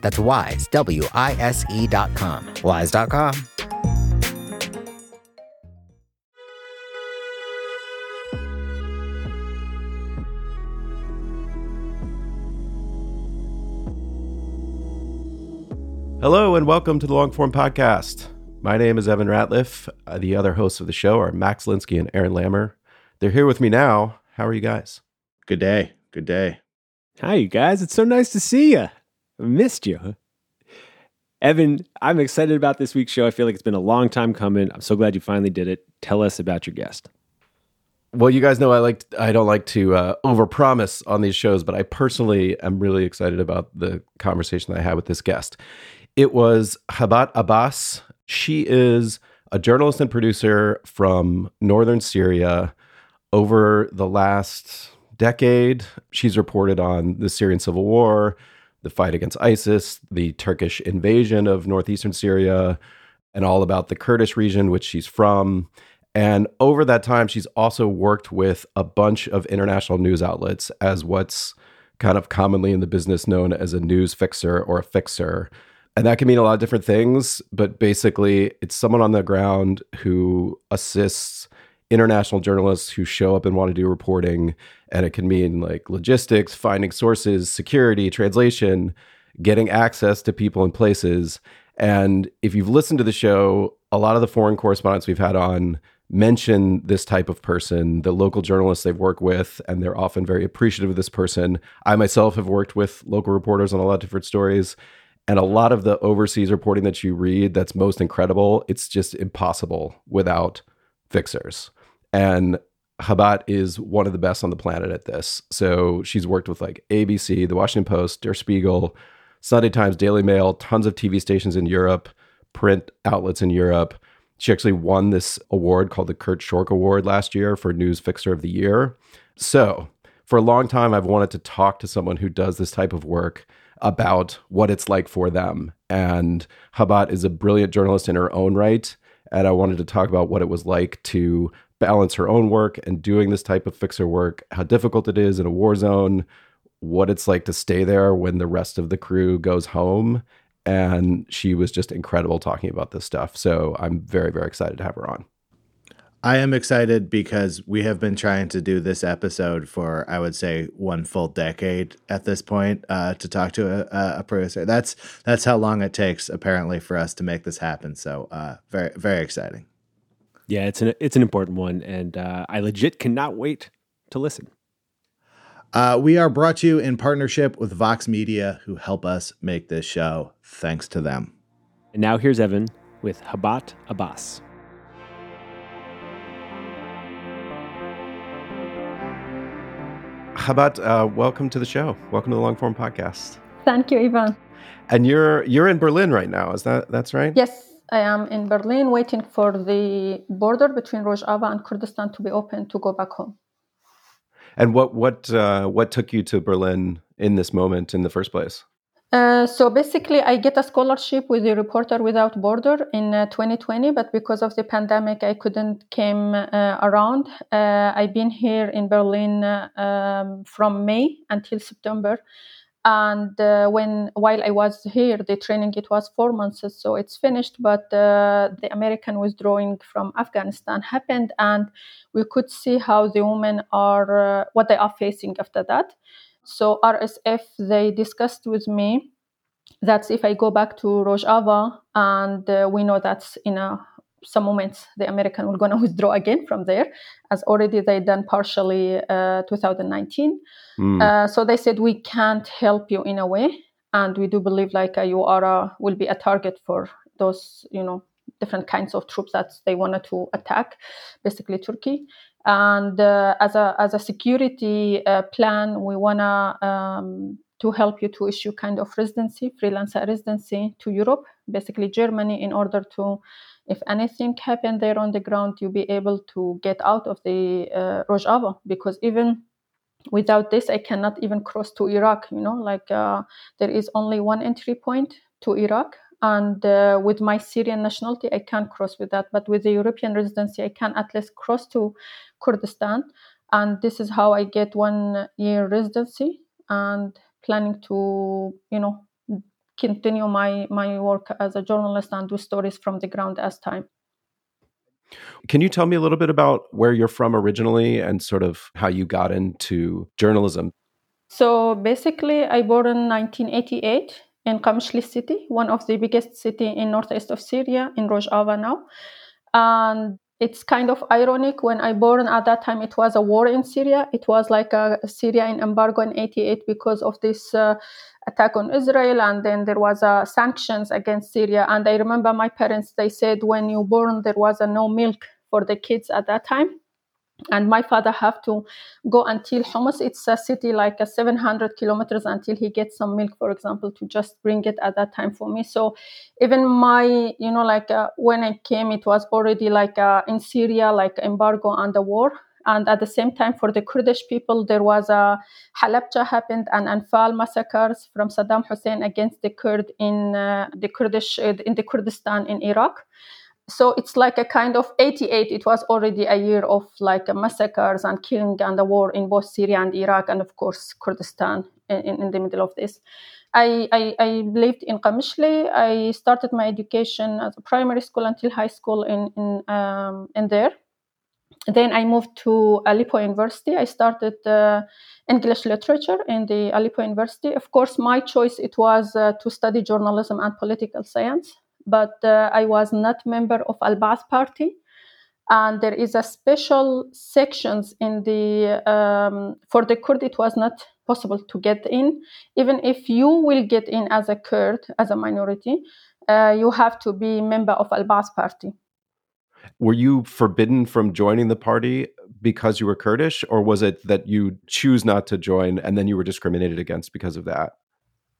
That's wise, W I S E.com. Wise.com. Hello and welcome to the Longform Podcast. My name is Evan Ratliff. Uh, the other hosts of the show are Max Linsky and Aaron Lammer. They're here with me now. How are you guys? Good day. Good day. Hi, you guys. It's so nice to see you. Missed you. Evan, I'm excited about this week's show. I feel like it's been a long time coming. I'm so glad you finally did it. Tell us about your guest. Well, you guys know I like I don't like to uh, overpromise on these shows, but I personally am really excited about the conversation that I had with this guest. It was Habat Abbas. She is a journalist and producer from northern Syria. Over the last decade, she's reported on the Syrian civil war, the fight against ISIS, the Turkish invasion of northeastern Syria, and all about the Kurdish region, which she's from. And over that time, she's also worked with a bunch of international news outlets as what's kind of commonly in the business known as a news fixer or a fixer. And that can mean a lot of different things, but basically, it's someone on the ground who assists international journalists who show up and want to do reporting. And it can mean like logistics, finding sources, security, translation, getting access to people and places. And if you've listened to the show, a lot of the foreign correspondents we've had on mention this type of person, the local journalists they've worked with, and they're often very appreciative of this person. I myself have worked with local reporters on a lot of different stories. And a lot of the overseas reporting that you read that's most incredible, it's just impossible without fixers. And Habat is one of the best on the planet at this. So she's worked with like ABC, The Washington Post, Der Spiegel, Sunday Times, Daily Mail, tons of TV stations in Europe, print outlets in Europe. She actually won this award called the Kurt Schork Award last year for News Fixer of the Year. So, for a long time, I've wanted to talk to someone who does this type of work about what it's like for them. And Habat is a brilliant journalist in her own right. And I wanted to talk about what it was like to balance her own work and doing this type of fixer work, how difficult it is in a war zone, what it's like to stay there when the rest of the crew goes home. And she was just incredible talking about this stuff. So I'm very, very excited to have her on. I am excited because we have been trying to do this episode for, I would say, one full decade at this point uh, to talk to a, a, producer. That's that's how long it takes, apparently, for us to make this happen. So, uh, very very exciting. Yeah, it's an it's an important one, and uh, I legit cannot wait to listen. Uh, we are brought to you in partnership with Vox Media, who help us make this show. Thanks to them. And now here's Evan with Habat Abbas. Habat, uh, welcome to the show. Welcome to the Long Form Podcast. Thank you, Ivan. And you're you're in Berlin right now. Is that that's right? Yes, I am in Berlin, waiting for the border between Rojava and Kurdistan to be open to go back home. And what what uh, what took you to Berlin in this moment in the first place? Uh, so basically, I get a scholarship with the Reporter Without Border in uh, 2020, but because of the pandemic, I couldn't came uh, around. Uh, I've been here in Berlin uh, um, from May until September, and when while i was here the training it was four months so it's finished but the american withdrawing from afghanistan happened and we could see how the women are what they are facing after that so rsf they discussed with me that if i go back to rojava and uh, we know that in a some moments the American will gonna withdraw again from there, as already they done partially uh, 2019. Mm. Uh, so they said we can't help you in a way, and we do believe like uh, you are a, will be a target for those you know different kinds of troops that they wanted to attack, basically Turkey. And uh, as a as a security uh, plan, we wanna um, to help you to issue kind of residency, freelancer residency to Europe, basically Germany, in order to if anything happened there on the ground, you'll be able to get out of the uh, Rojava because even without this, I cannot even cross to Iraq. You know, like uh, there is only one entry point to Iraq, and uh, with my Syrian nationality, I can't cross with that. But with the European residency, I can at least cross to Kurdistan, and this is how I get one year residency and planning to, you know, continue my my work as a journalist and do stories from the ground as time. Can you tell me a little bit about where you're from originally and sort of how you got into journalism? So basically, I born in 1988 in Qamishli city, one of the biggest city in northeast of Syria, in Rojava now. And it's kind of ironic when I born at that time, it was a war in Syria. It was like a Syria in embargo in 88 because of this uh, attack on Israel, and then there was uh, sanctions against Syria. And I remember my parents they said when you born there was uh, no milk for the kids at that time, and my father have to go until Homs. It's a city like a 700 kilometers until he gets some milk, for example, to just bring it at that time for me. So even my, you know, like uh, when I came, it was already like uh, in Syria, like embargo and the war and at the same time, for the Kurdish people, there was a Halabja happened and Anfal massacres from Saddam Hussein against the Kurd in uh, the Kurdish uh, in the Kurdistan in Iraq. So it's like a kind of 88. It was already a year of like massacres and killing and the war in both Syria and Iraq, and of course Kurdistan in, in the middle of this. I, I, I, lived in Qamishli. I started my education as a primary school until high school in in, um, in there then I moved to Aleppo University. I started uh, English literature in the Aleppo University. Of course, my choice it was uh, to study journalism and political science, but uh, I was not member of Al Ba'ath Party, and there is a special sections in the um, for the Kurd. It was not possible to get in, even if you will get in as a Kurd as a minority. Uh, you have to be member of Al Ba'ath Party. Were you forbidden from joining the party because you were Kurdish, or was it that you choose not to join and then you were discriminated against because of that?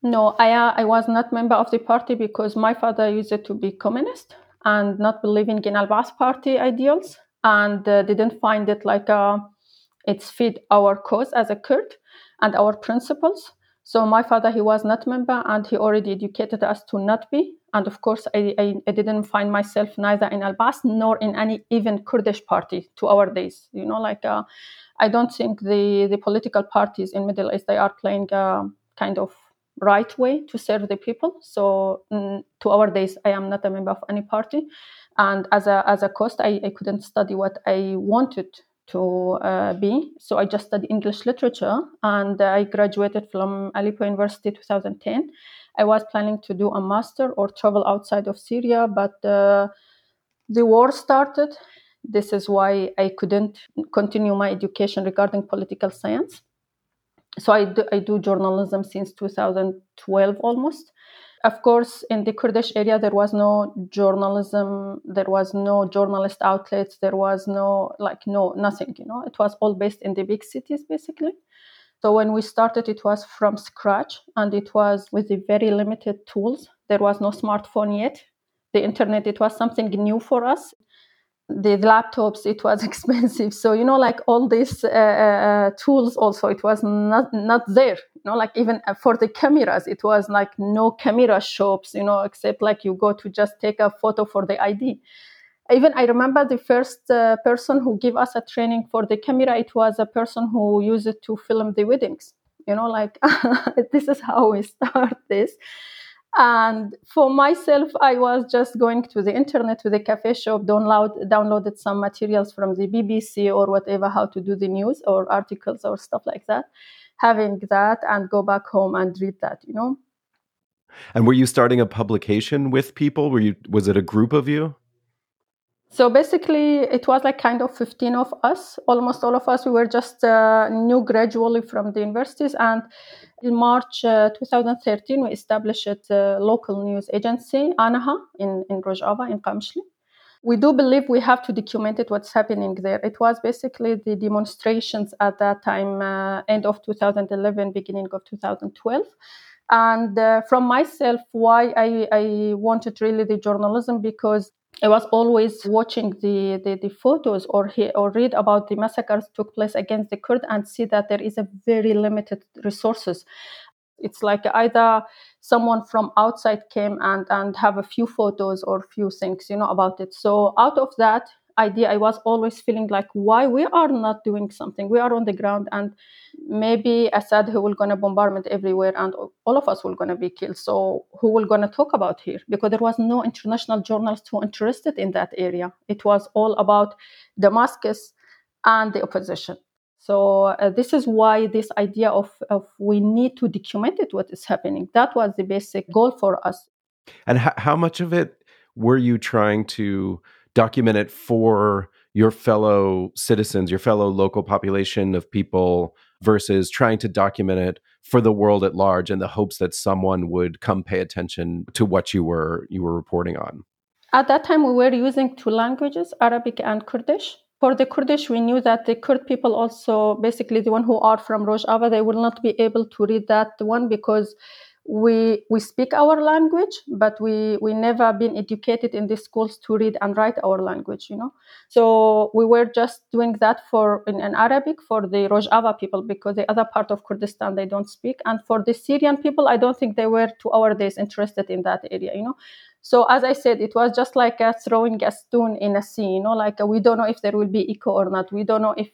No, I, uh, I was not member of the party because my father used to be communist and not believing in Al Ba'ath party ideals and uh, didn't find it like uh, it's fit our cause as a Kurd and our principles. So my father, he was not member and he already educated us to not be and of course, I, I, I didn't find myself neither in Al Ba'ath nor in any even Kurdish party to our days. You know, like uh, I don't think the, the political parties in Middle East they are playing a kind of right way to serve the people. So mm, to our days, I am not a member of any party, and as a as a cost, I, I couldn't study what I wanted to uh, be. So I just studied English literature, and I graduated from Aleppo University 2010 I was planning to do a master or travel outside of Syria, but uh, the war started. This is why I couldn't continue my education regarding political science. So I do, I do journalism since 2012 almost. Of course, in the Kurdish area, there was no journalism, there was no journalist outlets, there was no, like, no, nothing, you know. It was all based in the big cities, basically. So when we started, it was from scratch and it was with the very limited tools. There was no smartphone yet. The internet, it was something new for us. The laptops, it was expensive. So, you know, like all these uh, uh, tools also, it was not, not there. You know, like even uh, for the cameras, it was like no camera shops, you know, except like you go to just take a photo for the ID even i remember the first uh, person who gave us a training for the camera it was a person who used it to film the weddings You know, like this is how we start this. And for myself, I was just going to the internet to the cafe shop, download downloaded some materials from the BBC or whatever, how to do the news or articles or stuff like that. Having that and go back home and read that, you know. And were you starting a publication with people? Were you was it a group of you? So basically, it was like kind of 15 of us, almost all of us. We were just uh, new gradually from the universities. And in March uh, 2013, we established a local news agency, ANHA, in, in Rojava, in Qamishli. We do believe we have to document it, what's happening there. It was basically the demonstrations at that time, uh, end of 2011, beginning of 2012 and uh, from myself why I, I wanted really the journalism because I was always watching the, the, the photos or he, or read about the massacres took place against the Kurd and see that there is a very limited resources. It's like either someone from outside came and, and have a few photos or few things, you know, about it. So out of that, idea i was always feeling like why we are not doing something? We are on the ground and maybe assad who will gonna bombardment everywhere and all of us will gonna be killed. So who will gonna talk about here? Because there was no international journalists who interested in that area. It was all about damascus and the opposition. So uh, this is why this idea of, of we need to document it what is happening. That was the basic goal for us. And h- how much of it were you trying to document it for your fellow citizens, your fellow local population of people versus trying to document it for the world at large in the hopes that someone would come pay attention to what you were you were reporting on. At that time we were using two languages, Arabic and Kurdish. For the Kurdish, we knew that the Kurd people also, basically the one who are from Rojava, they will not be able to read that one because we we speak our language but we we never been educated in the schools to read and write our language you know? So we were just doing that for in, in arabic for the rojava people because the other part of kurdistan they don't speak. And for the syrian people i don't think they were to our days interested in that area you know? So as i said it was just like a throwing a stone in a sea you know? Like a, we don't know if there will be echo or not. We don't know if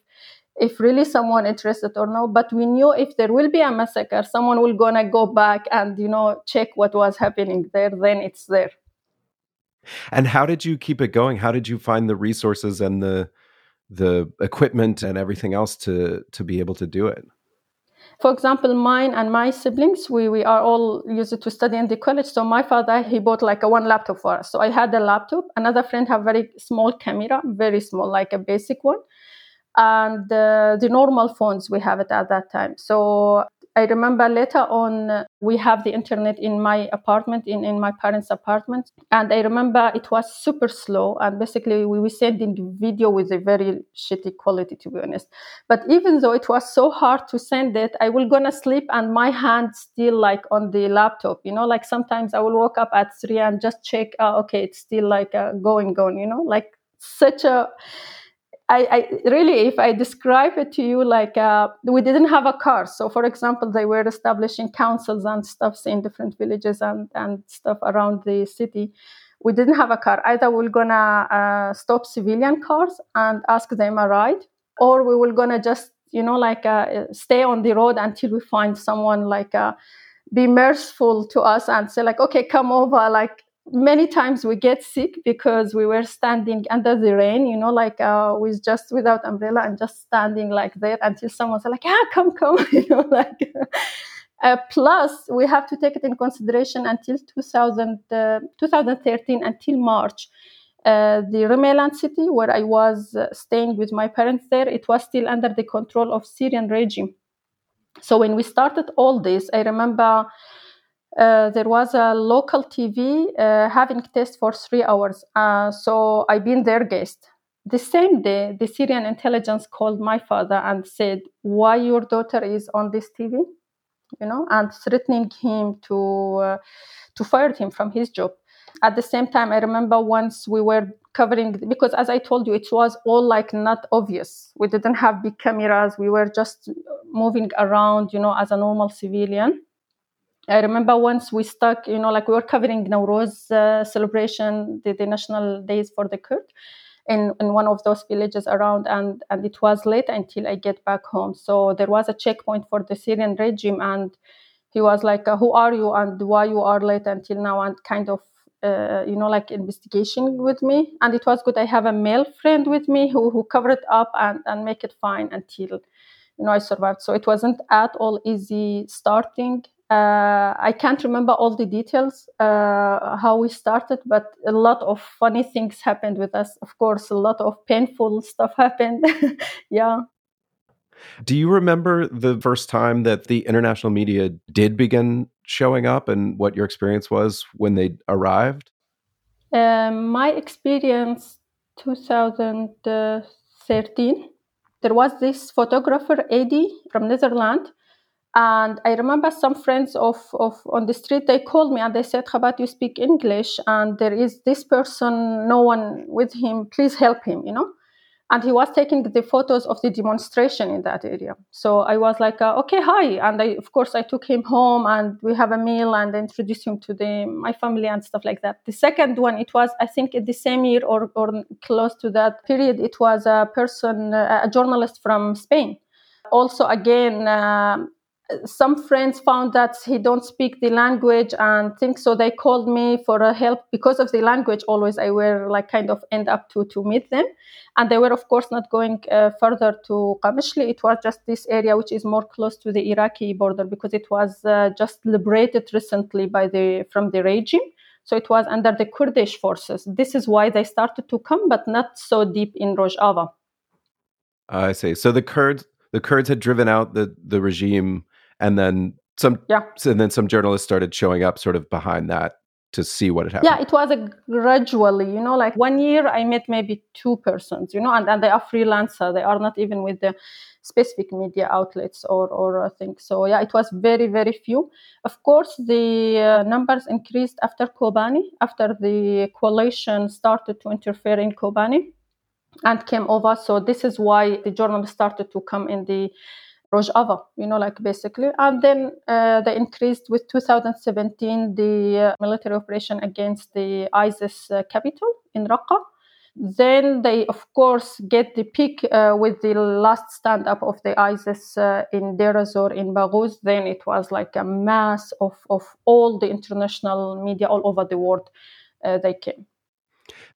if really someone interested or no but we knew if there will be a massacre someone will gonna go back and you know check what was happening there then it's there. And how did you keep it going? How did you find the resources and the the equipment and everything else to to be able to do it? For example mine and my siblings we, we are all used to study in the college. So my father he bought like a one laptop for us. So i had a laptop. Another friend have very small camera very small like a basic one and uh, the normal phones we have it at that time. So i remember later on we have the internet in my apartment in, in my parents apartment. And i remember it was super slow and basically we were sending video with a very shitty quality to be honest. But even though it was so hard to send it i will gonna sleep and my hand still like on the laptop you know? Like sometimes i will wake up at three and just check uh, okay it's still like uh, going going you know? Like such a I, I, really, if I describe it to you, like uh, we didn't have a car. So, for example, they were establishing councils and stuff in different villages and, and stuff around the city. We didn't have a car. Either we're gonna uh, stop civilian cars and ask them a ride, or we were gonna just, you know, like uh, stay on the road until we find someone like uh, be merciful to us and say like, okay, come over, like many times we get sick because we were standing under the rain you know like uh, with just without umbrella and just standing like there until someone's like ah come come you know like uh, plus we have to take it in consideration until 2000, uh, 2013 until march uh, the Rumelan city where I was uh, staying with my parents there, it was still under the control of Syrian regime. So when we started all this, I remember uh, there was a local TV uh, having test for three hours. Uh, so I been their guest. The same day, the Syrian intelligence called my father and said, "Why your daughter is on this TV?" You know, and threatening him to uh, to fire him from his job. At the same time, I remember once we were covering because, as I told you, it was all like not obvious. We didn't have big cameras. We were just moving around, you know, as a normal civilian I remember once we stuck, you know, like we were covering Nowruz uh, celebration, the, the national days for the Kurd. in, in one of those villages around and, and it was late until I get back home. So there was a checkpoint for the Syrian regime and he was like, uh, who are you and why you are late until now and kind of uh, you know, like investigation with me. And it was good. I have a male friend with me who, who covered up and, and make it fine until, you know, I survived. So it wasn't at all easy starting. Uh, I can't remember all the details uh, how we started, but a lot of funny things happened with us. Of course, a lot of painful stuff happened. yeah. Do you remember the first time that the international media did begin showing up and what your experience was when they arrived? Um, my experience 2013 there was this photographer Eddie from Netherlands and I remember some friends of, of on the street, they called me and they said, Habat, you speak English and there is this person, no one with him, please help him, you know? And he was taking the photos of the demonstration in that area. So I was like, uh, okay, hi. And I, of course, I took him home and we have a meal and introduced him to the, my family and stuff like that. The second one, it was, I think, in the same year or, or close to that period, it was a person, a journalist from Spain also again uh, some friends found that he don't speak the language and things so they called me for a help. Because of the language always i were like kind of end up to to meet them. And they were of course not going uh, further to Qamishli. it was just this area which is more close to the iraqi border because it was uh, just liberated recently by the from the regime. So it was under the kurdish forces. This is why they started to come but not so deep in rojava. I see. So the kurds the kurds had driven out the the regime and then some yeah. and then some journalists started showing up sort of behind that to see what had happened. yeah it was a gradually you know like one year i met maybe two persons you know and, and they are freelancer they are not even with the specific media outlets or or uh, things. So yeah it was very very few. Of course the uh, numbers increased after kobani after the coalition started to interfere in kobani and came over. So this is why the journalists started to come in the Rojava, you know, like basically. And then uh, they increased with 2017 the uh, military operation against the ISIS uh, capital in Raqqa. Then they, of course, get the peak uh, with the last stand up of the ISIS uh, in Deir ez-Zor in Baghouz. Then it was like a mass of, of all the international media all over the world. Uh, they came.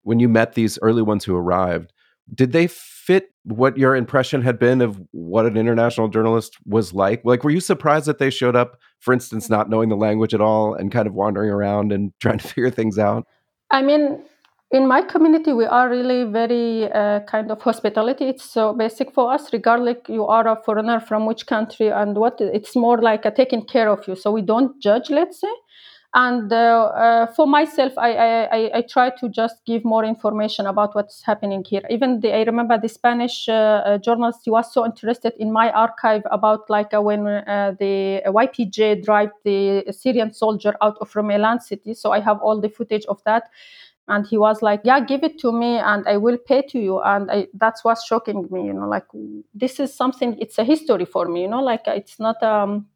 When you met these early ones who arrived, did they fit what your impression had been of what an international journalist was like? Like, were you surprised that they showed up, for instance, not knowing the language at all and kind of wandering around and trying to figure things out? I mean, in my community, we are really very uh, kind of hospitality. It's so basic for us, regardless you are a foreigner from which country and what. It's more like a taking care of you. So we don't judge, let's say and uh, uh, for myself I, I, I, try to just give more information about what's happening here. Even the, i remember the spanish uh, uh journalist he was so interested in my archive about like when the ypj drive the syrian soldier out of rumelan city. So i have all the footage of that. And he was like yeah give it to me and i will pay to you. And I, that's what's shocking me you know like this is something it's a history for me you know like it's not um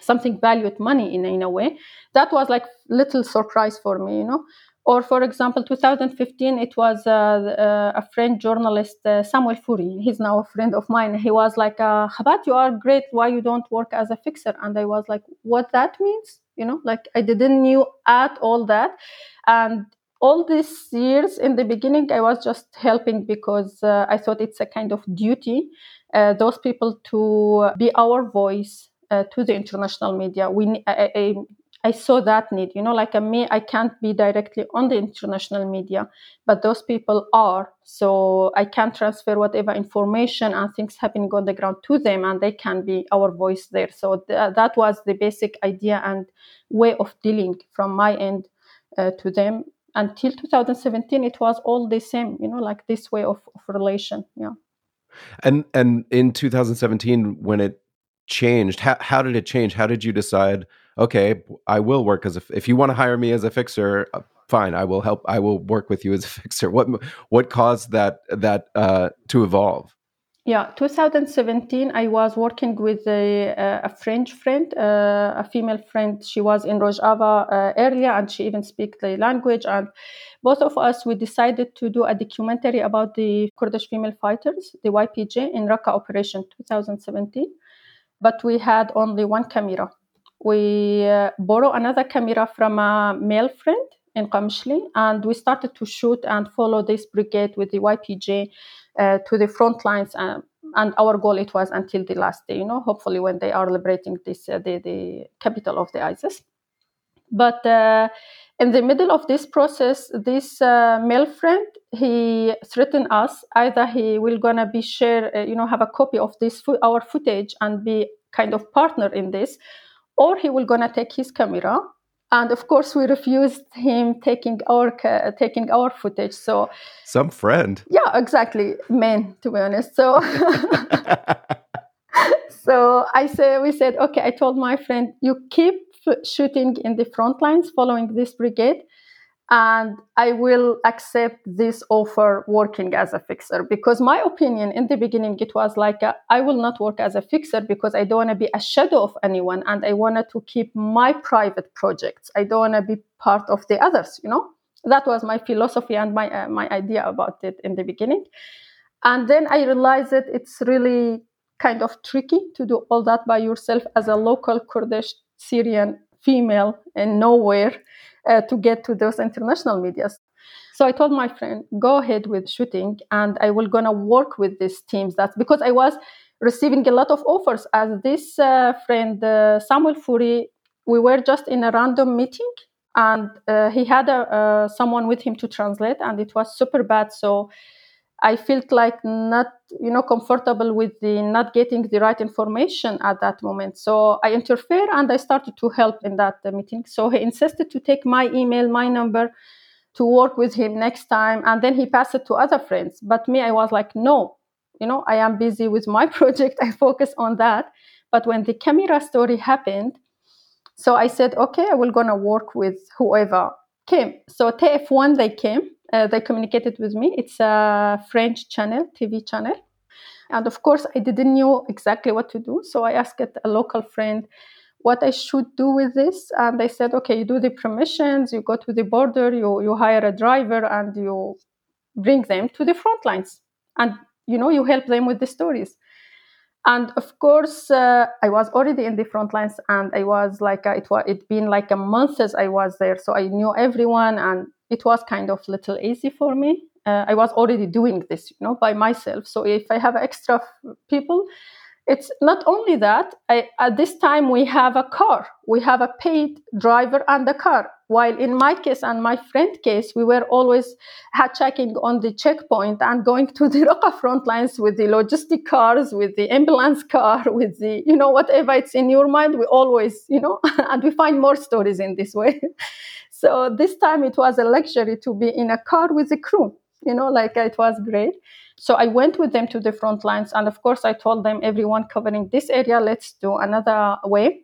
something valued money in, in a way. That was like little surprise for me you know. Or for example 2015 it was uh, uh, a french journalist uh, samuel Forey. He's now a friend of mine. He was like uh, Habat, you are great. Why you don't work as a fixer? And i was like what that means? You know like i didn't knew at all that. And all these years in the beginning i was just helping because uh, i thought it's a kind of duty uh, those people to be our voice to the international media. We, I, I, I saw that need, you know, like uh, me, I can't be directly on the international media, but those people are. So I can transfer whatever information and things happening on the ground to them, and they can be our voice there. So th- that was the basic idea and way of dealing from my end uh, to them. Until 2017, it was all the same, you know, like this way of, of relation. Yeah. And and in 2017, when it changed? How, how did it change? How did you decide, okay, I will work as a, if you want to hire me as a fixer, uh, fine, I will help. I will work with you as a fixer. What, what caused that, that, uh, to evolve? Yeah, 2017, I was working with a, a French friend, uh, a female friend. She was in Rojava uh, area and she even speaks the language. And both of us, we decided to do a documentary about the Kurdish female fighters, the YPJ, in Raqqa Operation 2017. But we had only one camera. We uh, borrowed another camera from a male friend in Qamishli, and we started to shoot and follow this brigade with the YPJ uh, to the front lines. Um, and our goal it was until the last day, you know, hopefully when they are liberating this uh, the, the capital of the ISIS. But uh, in the middle of this process, this uh, male friend he threatened us either he will gonna be share, uh, you know, have a copy of this fo- our footage and be kind of partner in this, or he will gonna take his camera. And of course we refused him taking our taking our footage so some friend. Yeah exactly. Men to be honest so so i say we said okay i told my friend you keep shooting in the front lines following this brigade and I will accept this offer working as a fixer because my opinion in the beginning it was like a, I will not work as a fixer because I don't want to be a shadow of anyone and I wanted to keep my private projects. I don't want to be part of the others, you know. That was my philosophy and my uh, my idea about it in the beginning. And then I realized that it's really kind of tricky to do all that by yourself as a local Kurdish Syrian female and nowhere uh, to get to those international medias. So I told my friend, go ahead with shooting, and I will gonna work with these teams. That's because I was receiving a lot of offers. As this uh, friend uh, Samuel Forey, we were just in a random meeting, and uh, he had uh, someone with him to translate, and it was super bad. So I felt like not, you know, comfortable with the not getting the right information at that moment. So I interfered and I started to help in that meeting. So he insisted to take my email, my number, to work with him next time, and then he passed it to other friends. But me, I was like, no, you know, I am busy with my project. I focus on that. But when the camera story happened, so I said, okay, I will gonna work with whoever came. So TF1 they came they communicated with me. It's a French channel, TV channel. And of course, I didn't know exactly what to do. So I asked a local friend what I should do with this. And they said, okay, you do the permissions, you go to the border, you, you hire a driver, and you bring them to the front lines. And, you know, you help them with the stories. And of course, uh, I was already in the front lines, and I was like, uh, it was it been like a month as I was there, so I knew everyone, and it was kind of little easy for me. Uh, I was already doing this, you know, by myself. So if I have extra f- people, it's not only that. I, at this time, we have a car. We have a paid driver and a car. While in my case and my friend case, we were always checking on the checkpoint and going to the Raqqa front lines with the logistic cars, with the ambulance car, with the, you know, whatever it's in your mind, we always, you know, and we find more stories in this way. So this time it was a luxury to be in a car with the crew, you know, like it was great. So I went with them to the front lines. And of course, I told them, everyone covering this area, let's do another way.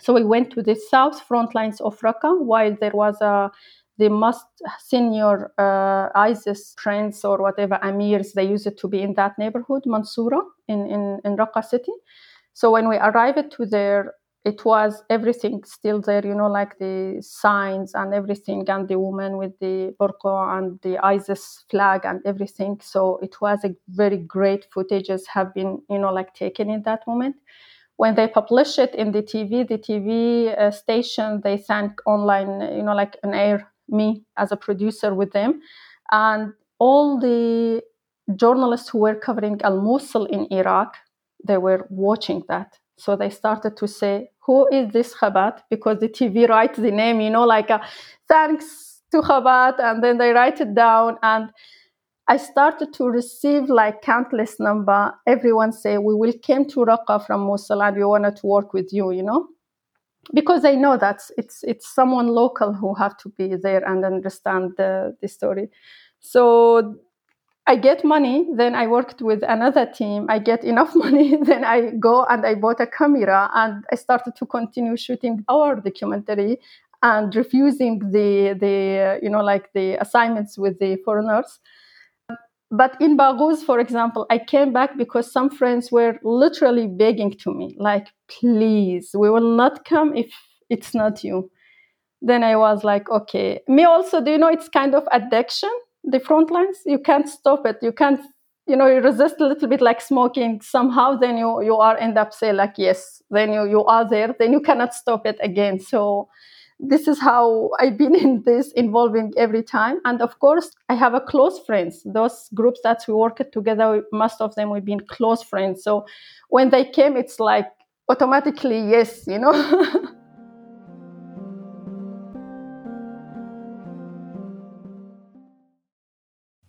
So we went to the south front lines of Raqqa while there was a the most senior uh, ISIS friends or whatever amirs, they used it to be in that neighborhood, Mansoura, in, in, in Raqqa city. So when we arrived to there, it was everything still there, you know, like the signs and everything, and the woman with the burqa and the ISIS flag and everything. So it was a very great footages have been, you know, like taken in that moment. When they publish it in the TV, the TV uh, station, they sent online, you know, like an air me as a producer with them. And all the journalists who were covering Al Mosul in Iraq, they were watching that. So they started to say, who is this Khabat? Because the TV writes the name, you know, like a, thanks to Khabat, and then they write it down. And I started to receive like countless number. Everyone say, we will came to Raqqa from Mosul and we wanted to work with you, you know, because they know that it's it's someone local who have to be there and understand the, the story. So I get money, then I worked with another team. I get enough money, then I go and I bought a camera and I started to continue shooting our documentary and refusing the the you know like the assignments with the foreigners. but in Baghouz, for example, I came back because some friends were literally begging to me, like, please, we will not come if it's not you. Then I was like, okay. Me also, do you know it's kind of addiction, the front lines? You can't stop it. You can't, you know, you resist a little bit like smoking. Somehow then you you are end up say like, yes, then you you are there, then you cannot stop it again. So this is how I've been in this involving every time. And of course, I have a close friends. Those groups that we worked together, most of them we've been close friends. So when they came, it's like automatically yes, you know.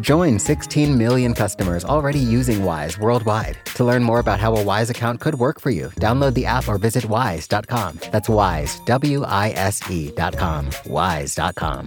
Join 16 million customers already using Wise worldwide. To learn more about how a Wise account could work for you, download the app or visit wise.com. That's wise, W I S E.com. Wise.com.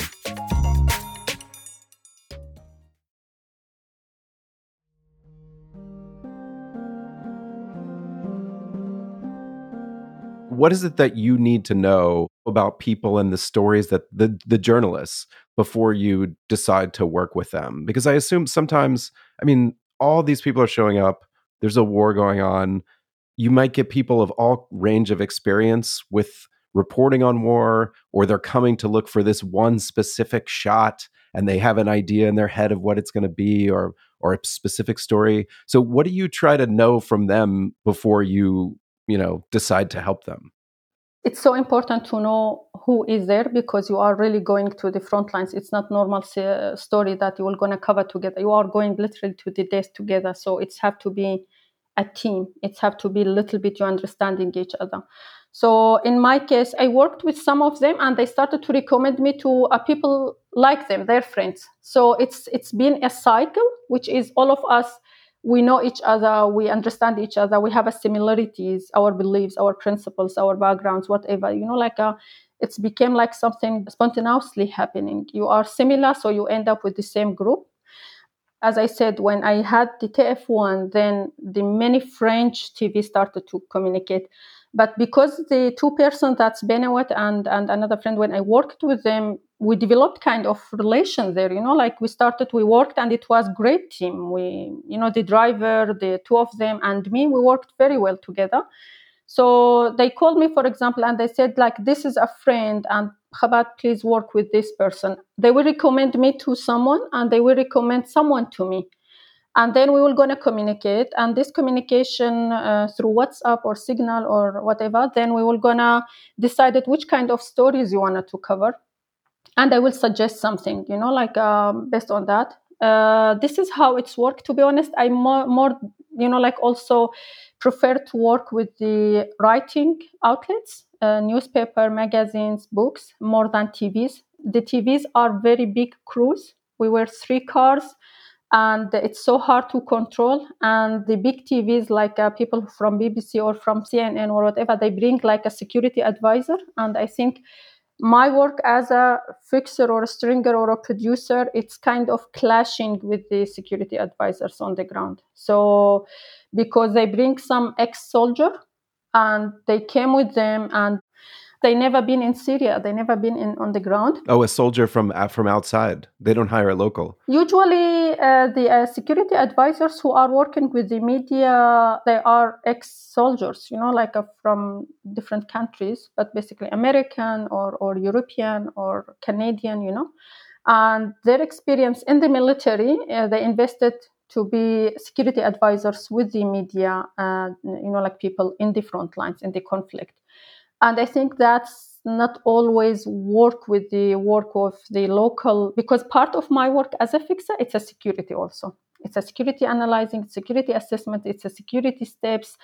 what is it that you need to know about people and the stories that the the journalists before you decide to work with them because i assume sometimes i mean all these people are showing up there's a war going on you might get people of all range of experience with reporting on war or they're coming to look for this one specific shot and they have an idea in their head of what it's going to be or or a specific story. So what do you try to know from them before you you know decide to help them it's so important to know who is there because you are really going to the front lines. It's not normal uh, story that you are going to cover together. You are going literally to the death together. So it's have to be a team. It's have to be a little bit you understanding each other. So in my case i worked with some of them and they started to recommend me to uh, people like them their friends. So it's it's been a cycle which is all of us we know each other we understand each other we have similarities our beliefs our principles our backgrounds whatever you know like a, uh, it's became like something spontaneously happening. You are similar so you end up with the same group. As i said when i had the tf1 then the many french tv started to communicate. But because the two person that's Benawat and and another friend when I worked with them we developed kind of relation there you know like we started we worked and it was great team. We you know the driver the two of them and me we worked very well together. So they called me for example and they said like this is a friend and Khabat please work with this person. They will recommend me to someone and they will recommend someone to me. And then we will going to communicate and this communication uh, through whatsapp or signal or whatever then we will going to decide which kind of stories you wanted to cover and i will suggest something you know like um, based on that Uh, this is how it's worked. To be honest, I more, more, you know, like also prefer to work with the writing outlets, uh, newspaper, magazines, books, more than TVs. The TVs are very big crews. We were three cars and it's so hard to control and the big tvs like uh, people from bbc or from cnn or whatever they bring like a security advisor and i think my work as a fixer or a stringer or a producer it's kind of clashing with the security advisors on the ground. So because they bring some ex-soldier and they came with them and they never been in Syria. They never been in on the ground. Oh, a soldier from uh, from outside. They don't hire a local. Usually, uh, the uh, security advisors who are working with the media, they are ex-soldiers. You know, like uh, from different countries, but basically American or or European or Canadian. You know, and their experience in the military, uh, they invested to be security advisors with the media, uh, you know, like people in the front lines in the conflict and i think that's not always work with the work of the local because part of my work as a fixer it's a security also. It's a security analyzing security assessment it's a security steps.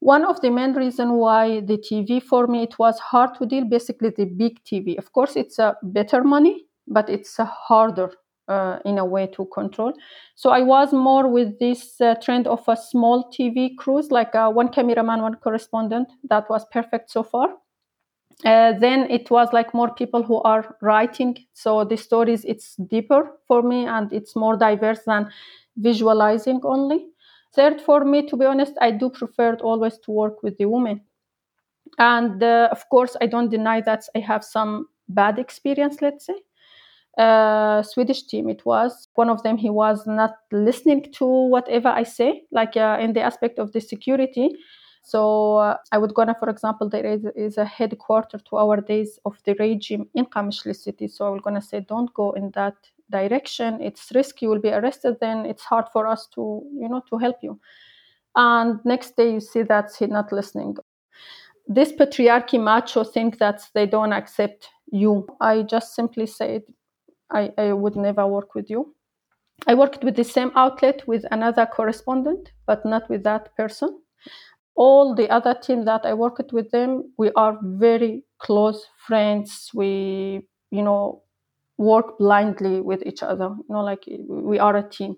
One of the main reason why the tv for me it was hard to deal basically the big tv of course it's a better money but it's a harder uh, in a way to control. So I was more with this uh, trend of a small TV crews, like uh, one cameraman, one correspondent. That was perfect so far. Uh, then it was like more people who are writing. So the stories it's deeper for me and it's more diverse than visualizing only. Third, for me, to be honest, I do prefer always to work with the women. And uh, of course, I don't deny that I have some bad experience, let's say uh, Swedish team. It was one of them. He was not listening to whatever I say, like uh, in the aspect of the security. So uh, I would gonna, for example, there is, is, a headquarter to our days of the regime in Qamishli city. So I was gonna say, don't go in that direction. It's risky. You will be arrested. Then it's hard for us to, you know, to help you. And next day you see that he's not listening. This patriarchy macho think that they don't accept you. I just simply said I, I would never work with you. I worked with the same outlet with another correspondent, but not with that person. All the other team that I worked with them, we are very close friends. We, you know, work blindly with each other. You know, like we are a team.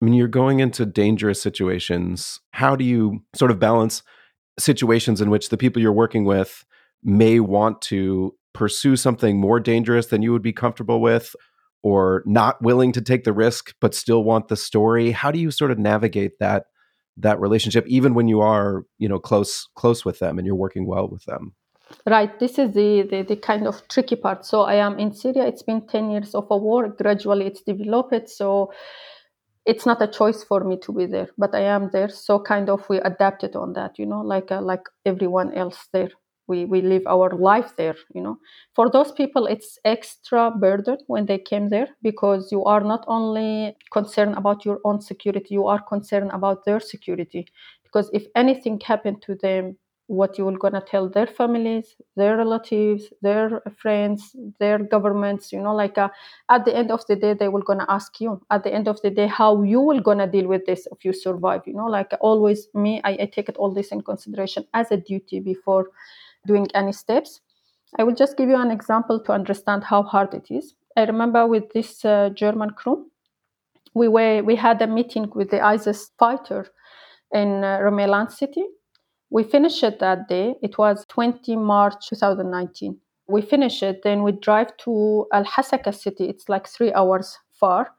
I mean, you're going into dangerous situations. How do you sort of balance situations in which the people you're working with may want to pursue something more dangerous than you would be comfortable with or not willing to take the risk but still want the story how do you sort of navigate that that relationship even when you are you know close close with them and you're working well with them? Right this is the, the, the kind of tricky part. So i am in syria it's been 10 years of a war gradually it's developed so it's not a choice for me to be there but i am there so kind of we adapted on that you know like uh, like everyone else there we we live our life there you know? For those people it's extra burden when they came there because you are not only concerned about your own security you are concerned about their security. Because if anything happened to them what you will gonna tell their families their relatives their friends their governments you know? Like uh, at the end of the day they will gonna ask you. At the end of the day how you will gonna deal with this if you survive you know? Like always me i, I take it all this in consideration as a duty before doing any steps. I will just give you an example to understand how hard it is. I remember with this uh, German crew, we were we had a meeting with the ISIS fighter in uh, Rumelan city. We finished it that day. It was 20 March 2019. We finished it, then we drive to Al Hasaka city. It's like three hours far.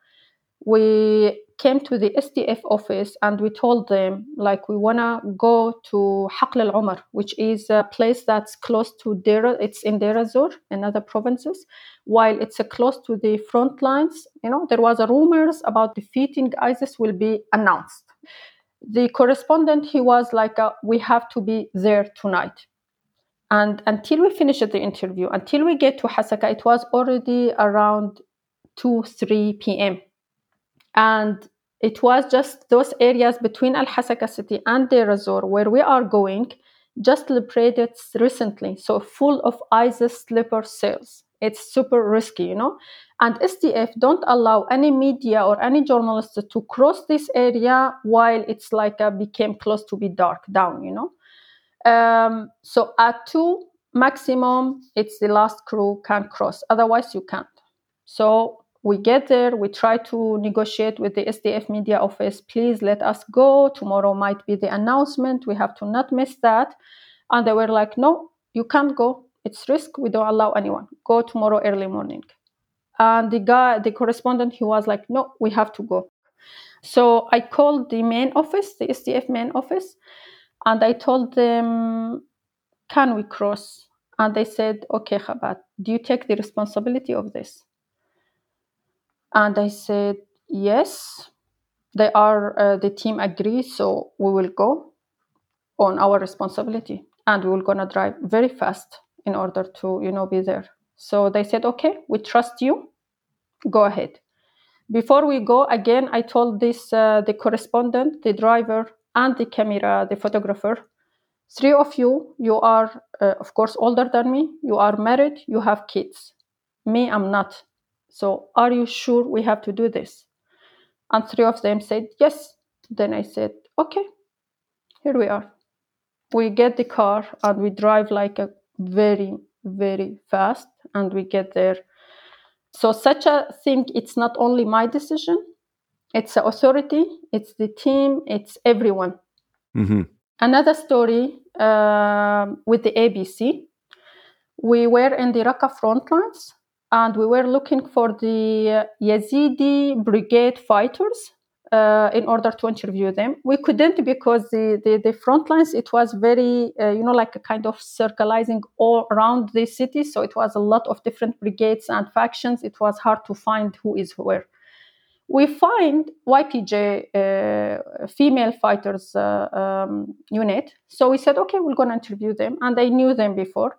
We came to the SDF office and we told them like we wanna go to Haql al Umar, which is a place that's close to Dera. It's in Deir ez-Zor and other provinces. While it's close to the front lines, you know, there was a rumors about defeating ISIS will be announced. The correspondent he was like, uh, we have to be there tonight. And until we finished the interview, until we get to Hasaka, it was already around 2 3 p.m and it was just those areas between Al Hasaka city and Deir ez-Zor where we are going, just liberated recently, so full of ISIS sleeper cells. it's super risky, you know. And SDF don't allow any media or any journalists to cross this area while it's like a became close to be dark down, you know. Um, so at two maximum, it's the last crew can cross. Otherwise, you can't. So we get there, we try to negotiate with the SDF media office. Please let us go. Tomorrow might be the announcement. We have to not miss that. And they were like, no, you can't go. It's risk. We don't allow anyone. Go tomorrow early morning. And the guy, the correspondent, he was like, no, we have to go. So I called the main office, the SDF main office, and I told them, can we cross? And they said, okay, Khabat, do you take the responsibility of this? And I said, yes, they are, uh, the team agrees, so we will go on our responsibility and we will gonna drive very fast in order to, you know, be there. So they said, okay, we trust you, go ahead. Before we go, again, I told this, uh, the correspondent, the driver, and the camera, the photographer, three of you, you are, uh, of course, older than me, you are married, you have kids. Me, I'm not. So, are you sure we have to do this? And three of them said, Yes. Then I said, Okay, here we are. We get the car and we drive like a very, very fast and we get there. So, such a thing, it's not only my decision, it's the authority, it's the team, it's everyone. Mm-hmm. Another story uh, with the ABC. We were in the Raqqa front lines and we were looking for the Yazidi brigade fighters uh, in order to interview them. We couldn't because the, the, the front lines, it was very, uh, you know, like a kind of circulating all around the city. So it was a lot of different brigades and factions. It was hard to find who is where. We find YPJ uh, female fighters uh, um, unit. So we said, okay, we're going to interview them. And I knew them before.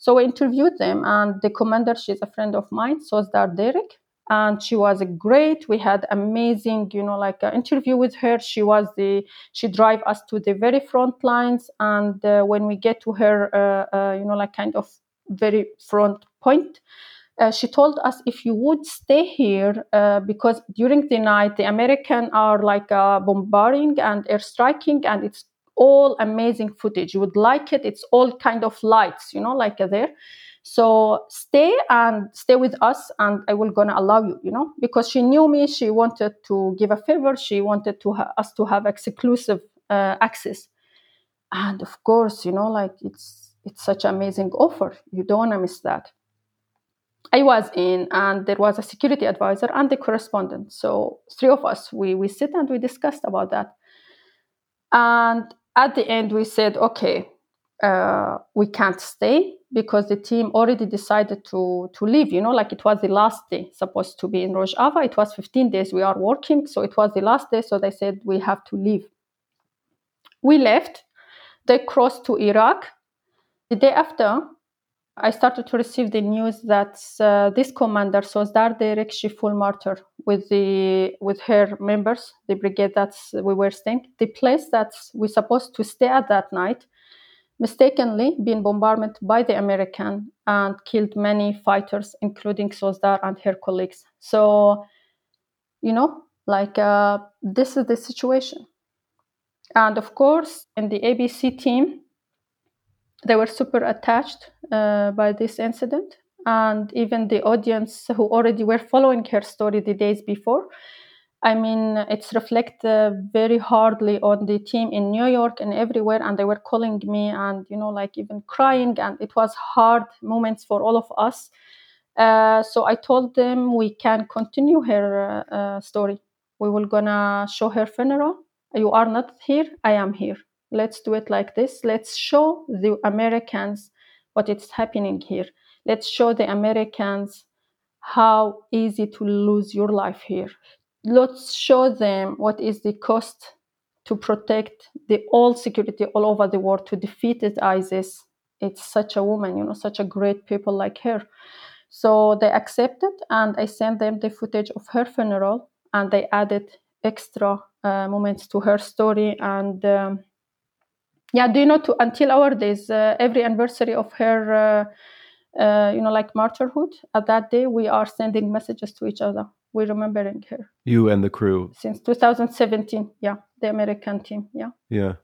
So I interviewed them, and the commander, she's a friend of mine, so Sozdar Derek, and she was great. We had amazing, you know, like an interview with her. She was the she drive us to the very front lines, and uh, when we get to her, uh, uh, you know, like kind of very front point. Uh, she told us if you would stay here uh, because during the night the American are like uh, bombarding and airstriking and it's all amazing footage. You would like it. It's all kind of lights, you know, like there. So stay and stay with us, and I will gonna allow you, you know, because she knew me. She wanted to give a favor. She wanted to ha- us to have exclusive uh, access, and of course, you know, like it's it's such amazing offer. You don't wanna miss that. I was in, and there was a security advisor and the correspondent. So three of us, we we sit and we discussed about that. And at the end, we said, okay, uh, we can't stay because the team already decided to to leave. You know, like it was the last day supposed to be in Rojava. It was 15 days we are working, so it was the last day. So they said we have to leave. We left. They crossed to Iraq. The day after, I started to receive the news that uh, this commander, Sozdar Derek Shiful Martyr, with the with her members, the brigade that we were staying, the place that we supposed to stay at that night, mistakenly been bombarded by the American and killed many fighters, including Sozdar and her colleagues. So, you know, like uh, this is the situation. And of course, in the ABC team, they were super attached uh, by this incident. And even the audience who already were following her story the days before i mean it's reflected uh, very hardly on the team in new york and everywhere. And they were calling me and you know like even crying. And it was hard moments for all of us. Uh, so i told them we can continue her uh, story. We will gonna show her funeral. You are not here. I am here let's do it like this. Let's show the americans what is happening here. Let's show the americans how easy to lose your life here. Let's show them what is the cost to protect the all security all over the world to defeat isis. It's such a woman you know such a great people like her. So they accepted and i sent them the footage of her funeral and they added extra uh, moments to her story and um, yeah do you know to until our days uh, every anniversary of her uh, uh, you know, like martyrhood. At that day, we are sending messages to each other. We're remembering her. You and the crew. Since 2017, yeah, the American team, yeah. Yeah.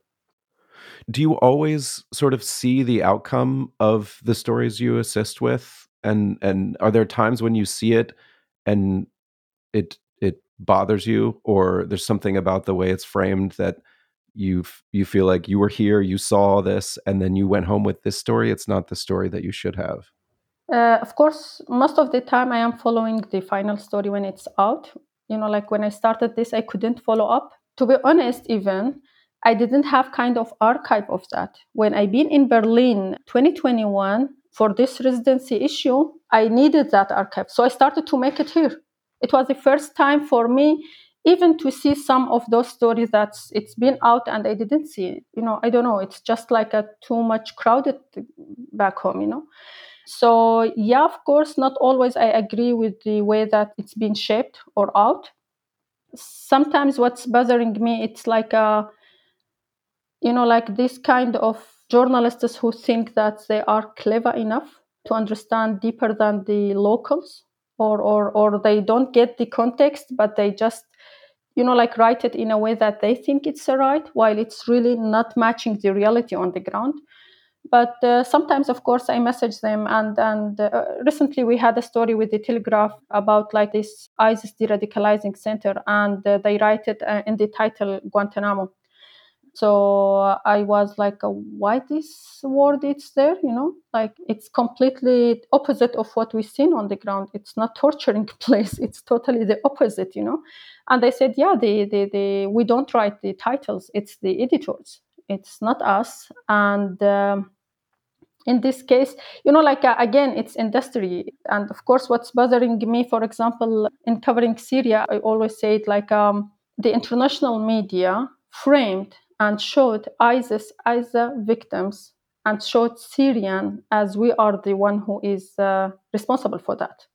Do you always sort of see the outcome of the stories you assist with? And and are there times when you see it and it it bothers you or there's something about the way it's framed that you you feel like you were here, you saw this, and then you went home with this story. It's not the story that you should have. Uh, of course, most of the time I am following the final story when it's out. You know, like when I started this, I couldn't follow up. To be honest, even I didn't have kind of archive of that. When I been in Berlin 2021 for this residency issue, I needed that archive. So I started to make it here. It was the first time for me even to see some of those stories that it's been out and I didn't see it. You know, I don't know. It's just like a too much crowded back home, you know. So yeah, of course, not always I agree with the way that it's been shaped or out. Sometimes what's bothering me, it's like a, you know, like this kind of journalists who think that they are clever enough to understand deeper than the locals or or or they don't get the context but they just you know like write it in a way that they think it's a right while it's really not matching the reality on the ground. But uh, sometimes of course i message them and and uh, recently we had a story with the telegraph about like this isis de-radicalizing center and uh, they write it uh, in the title guantanamo so i was like why this word it's there you know? Like it's completely opposite of what we've seen on the ground. It's not torturing place it's totally the opposite you know? And they said yeah we don't write the titles it's the editors. It's not us. And um, in this case you know like uh, again it's industry. And of course what's bothering me for example in covering syria i always say it like um, the international media framed and showed ISIS as the victims and showed Syrian as we are the one who is uh, responsible for that,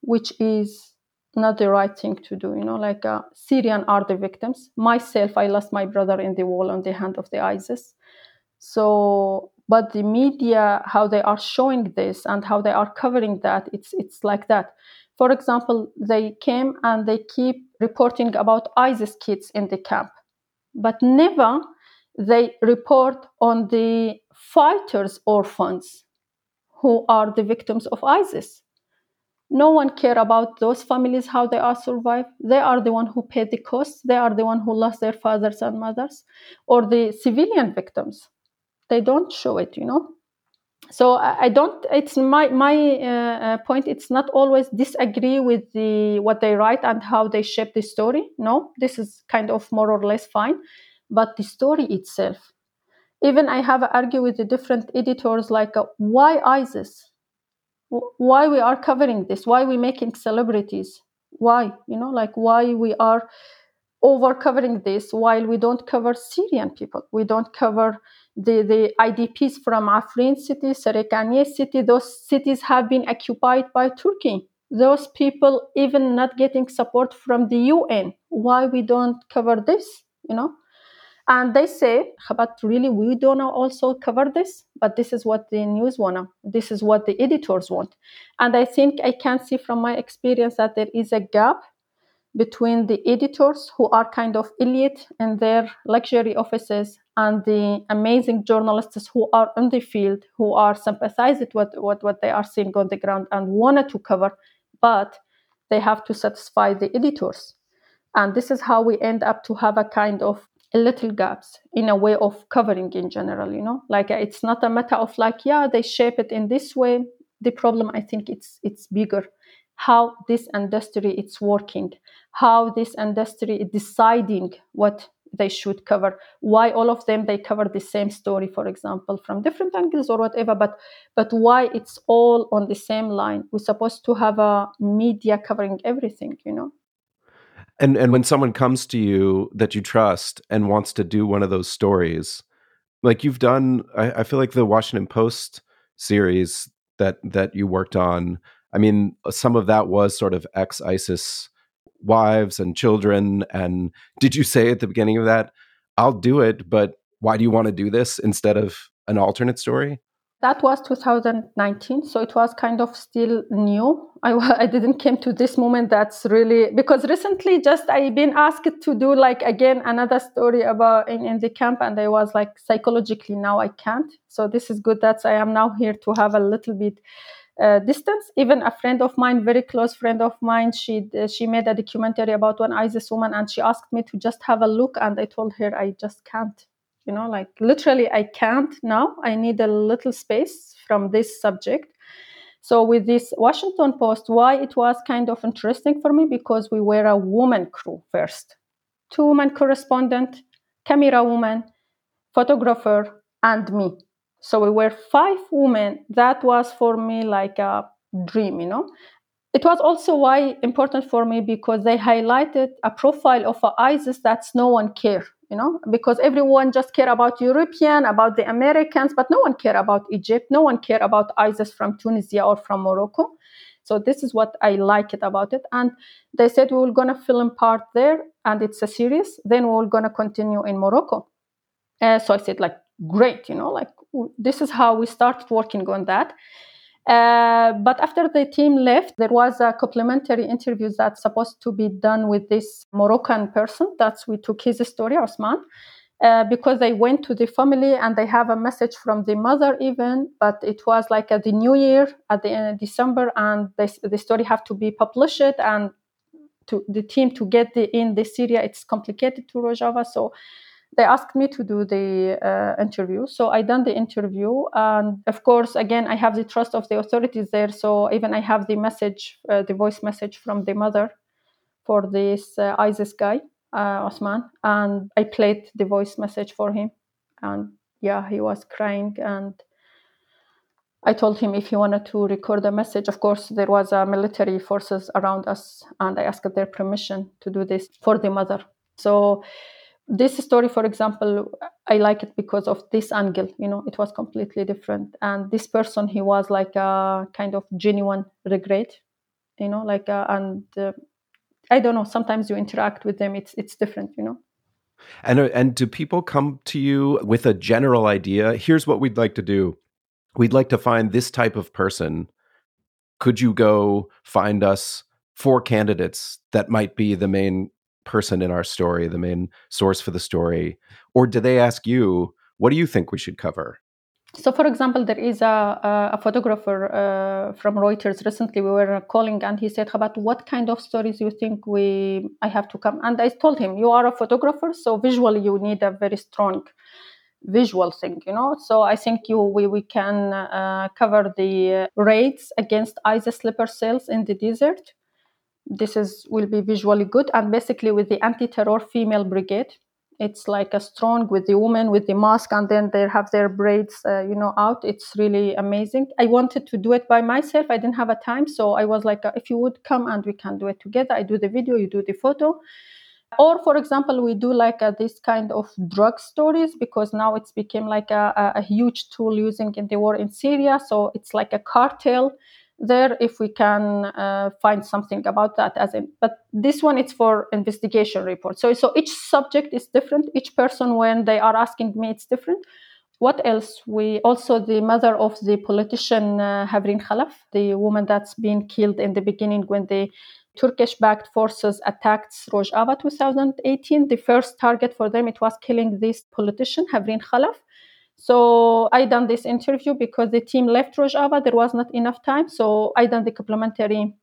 which is not the right thing to do. You know, like uh, Syrian are the victims. Myself, I lost my brother in the wall on the hand of the ISIS. So, but the media, how they are showing this and how they are covering that, it's it's like that. For example, they came and they keep reporting about ISIS kids in the camp but never they report on the fighters' orphans who are the victims of ISIS. No one care about those families, how they are survived. They are the one who paid the cost. They are the one who lost their fathers and mothers, or the civilian victims. They don't show it, you know. So I don't. It's my my uh, uh, point. It's not always disagree with the what they write and how they shape the story. No, this is kind of more or less fine, but the story itself. Even I have argued with the different editors like uh, why ISIS, why we are covering this, why we making celebrities, why you know like why we are over covering this while we don't cover Syrian people, we don't cover the, the IDPs from Afrin city, Sarekanie city, those cities have been occupied by Turkey. Those people even not getting support from the UN. Why we don't cover this, you know? And they say, but really we don't also cover this, but this is what the news wanna, this is what the editors want. And I think I can see from my experience that there is a gap between the editors who are kind of elite in their luxury offices and the amazing journalists who are in the field who are sympathizing with what, what they are seeing on the ground and wanted to cover but they have to satisfy the editors. And this is how we end up to have a kind of little gaps in a way of covering in general you know? Like it's not a matter of like yeah they shape it in this way. The problem i think it's it's bigger. How this industry is working, how this industry is deciding what they should cover. Why all of them they cover the same story for example from different angles or whatever but but why it's all on the same line? We're supposed to have a media covering everything you know? And and when someone comes to you that you trust and wants to do one of those stories like you've done i, I feel like the washington post series that that you worked on I mean, some of that was sort of ex ISIS wives and children. And did you say at the beginning of that, I'll do it, but why do you want to do this instead of an alternate story? That was 2019, so it was kind of still new. I, I didn't came to this moment that's really because recently just I been asked to do like again another story about in, in the camp and I was like psychologically now I can't. So this is good that I am now here to have a little bit distance. Even a friend of mine, very close friend of mine, she uh, she made a documentary about one ISIS woman, and she asked me to just have a look, and I told her I just can't. You know, like literally, I can't now. I need a little space from this subject. So with this Washington Post, why it was kind of interesting for me because we were a woman crew first, two women correspondent, camera woman, photographer, and me so we were five women. That was for me like a dream, you know. It was also why important for me because they highlighted a profile of ISIS that's no one care, you know, because everyone just care about European, about the Americans, but no one care about Egypt, no one care about ISIS from Tunisia or from Morocco. So this is what I like it about it. And they said we were gonna film part there, and it's a series. Then we we're gonna continue in Morocco. Uh, so I said like great, you know, like this is how we started working on that. Uh, but after the team left, there was a complimentary interview that's supposed to be done with this Moroccan person. That's we took his story, Osman, uh, because they went to the family and they have a message from the mother even. But it was like at the New Year at the end of December, and they, the story have to be published and to the team to get the, in the Syria. It's complicated to Rojava, so they asked me to do the uh, interview. So i done the interview and of course again i have the trust of the authorities there. So even i have the message uh, the voice message from the mother for this uh, isis guy uh, osman. And i played the voice message for him. And yeah he was crying. And I told him if he wanted to record a message. Of course, there was a military forces around us, and I asked their permission to do this for the mother. So this story for example i like it because of this angle you know it was completely different. And this person he was like a kind of genuine regret you know like uh, and uh, i don't know sometimes you interact with them it's it's different you know. And uh, and do people come to you with a general idea here's what we'd like to do. We'd like to find this type of person. Could you go find us four candidates that might be the main person in our story, the main source for the story? Or do they ask you, what do you think we should cover? So, for example, there is a, a photographer uh, from Reuters. Recently, we were calling, and he said, "About what kind of stories you think we I have to come?" And I told him, "You are a photographer, so visually you need a very strong visual thing, you know. So I think you we we can uh, cover the raids against ISIS sleeper cells in the desert this is will be visually good. And basically with the anti-terror female brigade it's like a strong with the woman with the mask and then they have their braids uh, you know out. It's really amazing. I wanted to do it by myself. I didn't have a time. So i was like uh, if you would come and we can do it together i do the video you do the photo. Or for example we do like uh, this kind of drug stories because now it's become like a, a, a huge tool using in the war in syria. So it's like a cartel there if we can uh, find something about that as in but this one it's for investigation report. So so each subject is different. Each person when they are asking me it's different. What else? We also the mother of the politician uh, Havrin Khalaf the woman that's been killed in the beginning when the Turkish backed forces attacked Rojava 2018 the first target for them it was killing this politician Havrin Khalaf so I done this interview because the team left Rojava. There was not enough time. So I done the complementary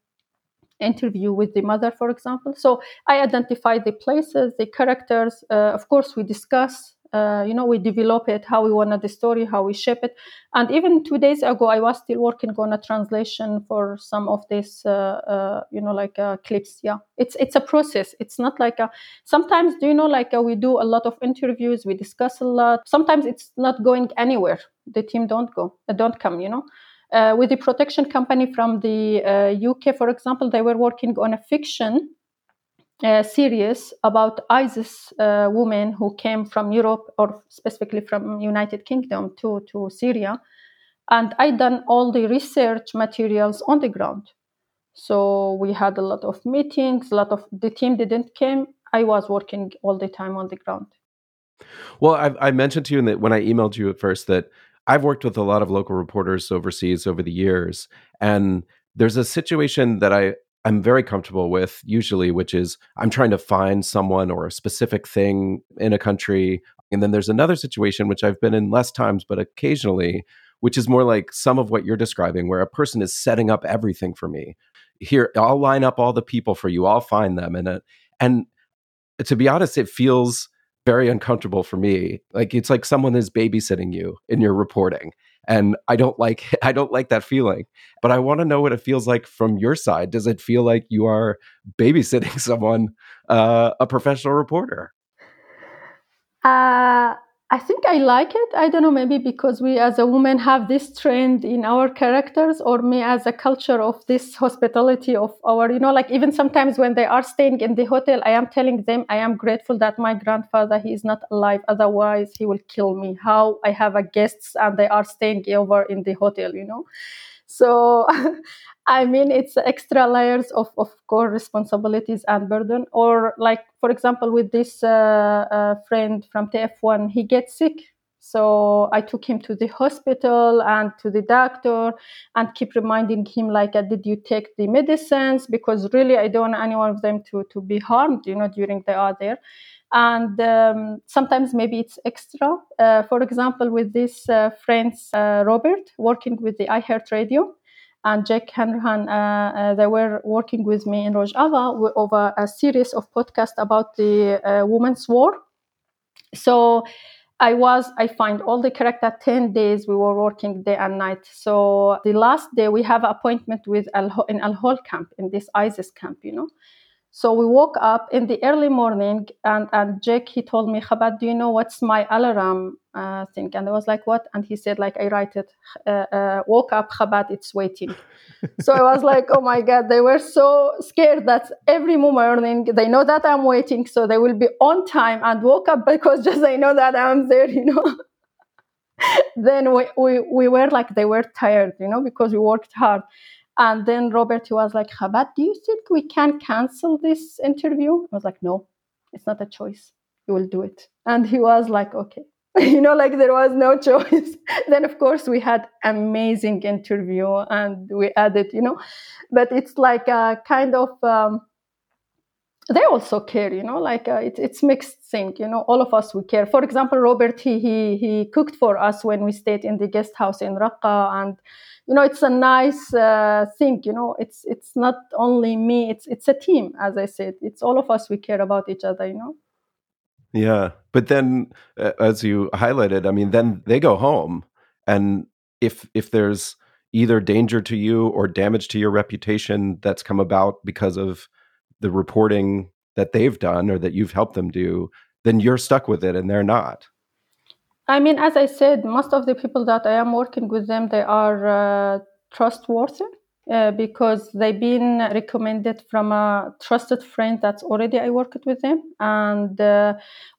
interview with the mother, for example. So I identify the places, the characters. Uh, of course, we discuss uh, you know we develop it how we want the story how we shape it. And even two days ago i was still working on a translation for some of these uh, uh, you know like uh, clips yeah. It's it's a process. It's not like a sometimes do you know like uh, we do a lot of interviews we discuss a lot. Sometimes it's not going anywhere. The team don't go don't come you know? With the protection company from the uk for example they were working on a fiction uh, series about ISIS uh, women who came from Europe or specifically from United Kingdom to, to Syria. And I done all the research materials on the ground. So we had a lot of meetings, a lot of the team didn't came. I was working all the time on the ground. Well, I, I mentioned to you that when I emailed you at first that I've worked with a lot of local reporters overseas over the years, and there's a situation that I I'm very comfortable with usually, which is I'm trying to find someone or a specific thing in a country. And then there's another situation, which I've been in less times, but occasionally, which is more like some of what you're describing, where a person is setting up everything for me. Here, I'll line up all the people for you. I'll find them. And, uh, and to be honest, it feels very uncomfortable for me. Like it's like someone is babysitting you in your reporting and i don't like i don't like that feeling but i want to know what it feels like from your side. Does it feel like you are babysitting someone uh, a professional reporter? Uh, I think I like it. I don't know, maybe because we as a woman have this trend in our characters, or me as a culture of this hospitality of our, you know, like even sometimes when they are staying in the hotel, I am telling them I am grateful that my grandfather he is not alive, otherwise he will kill me. How I have a guests and they are staying over in the hotel, you know. So I mean, it's extra layers of, of core responsibilities and burden. Or, like, for example, with this uh, uh, friend from TF1, he gets sick. So I took him to the hospital and to the doctor and keep reminding him, like, uh, did you take the medicines? Because really, I don't want any one of them to, to be harmed, you know, during they are there. And um, sometimes maybe it's extra. Uh, for example, with this uh, friends, uh, Robert, working with the iHeart Radio and Jake Hanrahan, uh, uh, they were working with me in Rojava over a series of podcasts about the uh, women's war. So I was, I find all the character 10 days we were working day and night. So the last day we have appointment with Al- in Al Hol camp, in this ISIS camp, you know. So we woke up in the early morning, and and Jake he told me, Khabat, do you know what's my alarm uh, thing? And I was like, what? And he said, like I write it. Uh, uh, woke up, Khabat, it's waiting. so I was like, oh my god, they were so scared that every morning they know that I'm waiting, so they will be on time and woke up because just they know that I'm there, you know. then we, we we were like they were tired, you know, because we worked hard. And then Robert was like, Khabat, do you think we can cancel this interview? I was like, no, it's not a choice. You will do it. And he was like, okay. you know, like there was no choice. then of course we had amazing interview and we added, you know, but it's like a kind of um, they also care you know like uh, it, it's mixed thing you know all of us we care for example robert he, he he cooked for us when we stayed in the guest house in raqqa and you know it's a nice uh, thing you know it's it's not only me it's it's a team as i said. It's all of us we care about each other you know? Yeah but then uh, as you highlighted i mean then they go home and if if there's either danger to you or damage to your reputation that's come about because of the reporting that they've done or that you've helped them do then you're stuck with it and they're not I mean, as I said, most of the people that I am working with them, they are uh, trustworthy uh, because they've been recommended from a trusted friend that's already I worked with them. And uh,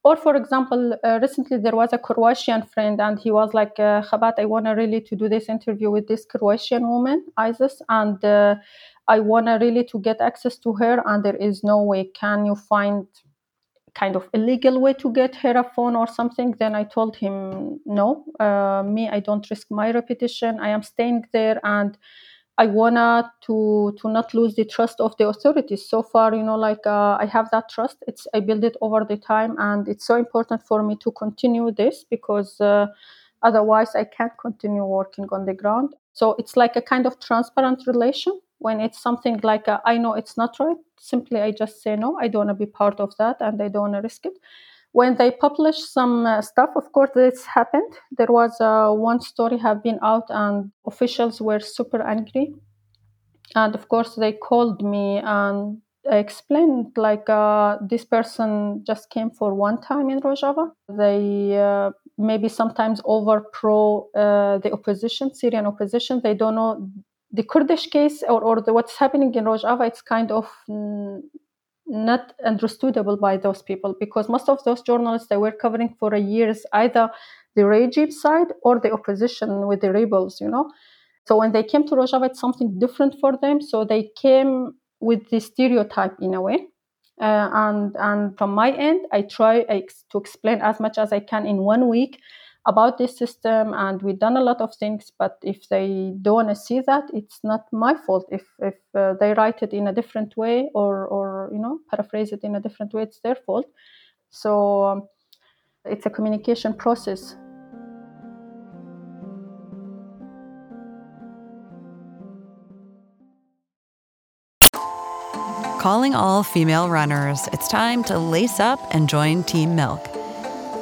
or for example, uh, recently there was a Croatian friend, and he was like, uh, "Khabat, I want to really to do this interview with this Croatian woman, Isis, and." Uh, I want to really to get access to her, and there is no way. Can you find kind of illegal way to get her a phone or something then i told him no uh, me i don't risk my reputation. I am staying there and i wanna to to not lose the trust of the authorities. So far you know like uh, i have that trust. It's i build it over the time and it's so important for me to continue this because uh, otherwise i can't continue working on the ground. So it's like a kind of transparent relation when it's something like a, I know it's not right, simply I just say no, I don't want to be part of that and I don't want to risk it. When they publish some uh, stuff, of course, this happened. There was uh, one story have been out and officials were super angry. And of course, they called me and I explained like uh, this person just came for one time in Rojava. They uh, maybe sometimes over pro uh, the opposition, Syrian opposition. They don't know the Kurdish case or, or the, what's happening in Rojava, it's kind of not understandable by those people because most of those journalists they were covering for years either the regime side or the opposition with the rebels, you know. So when they came to Rojava, it's something different for them. So they came with the stereotype in a way. Uh, and and from my end, I try to explain as much as I can in one week about this system and we've done a lot of things but if they don't want to see that it's not my fault. If if uh, they write it in a different way or or you know paraphrase it in a different way it's their fault. So um, it's a communication process. Calling all female runners it's time to lace up and join team milk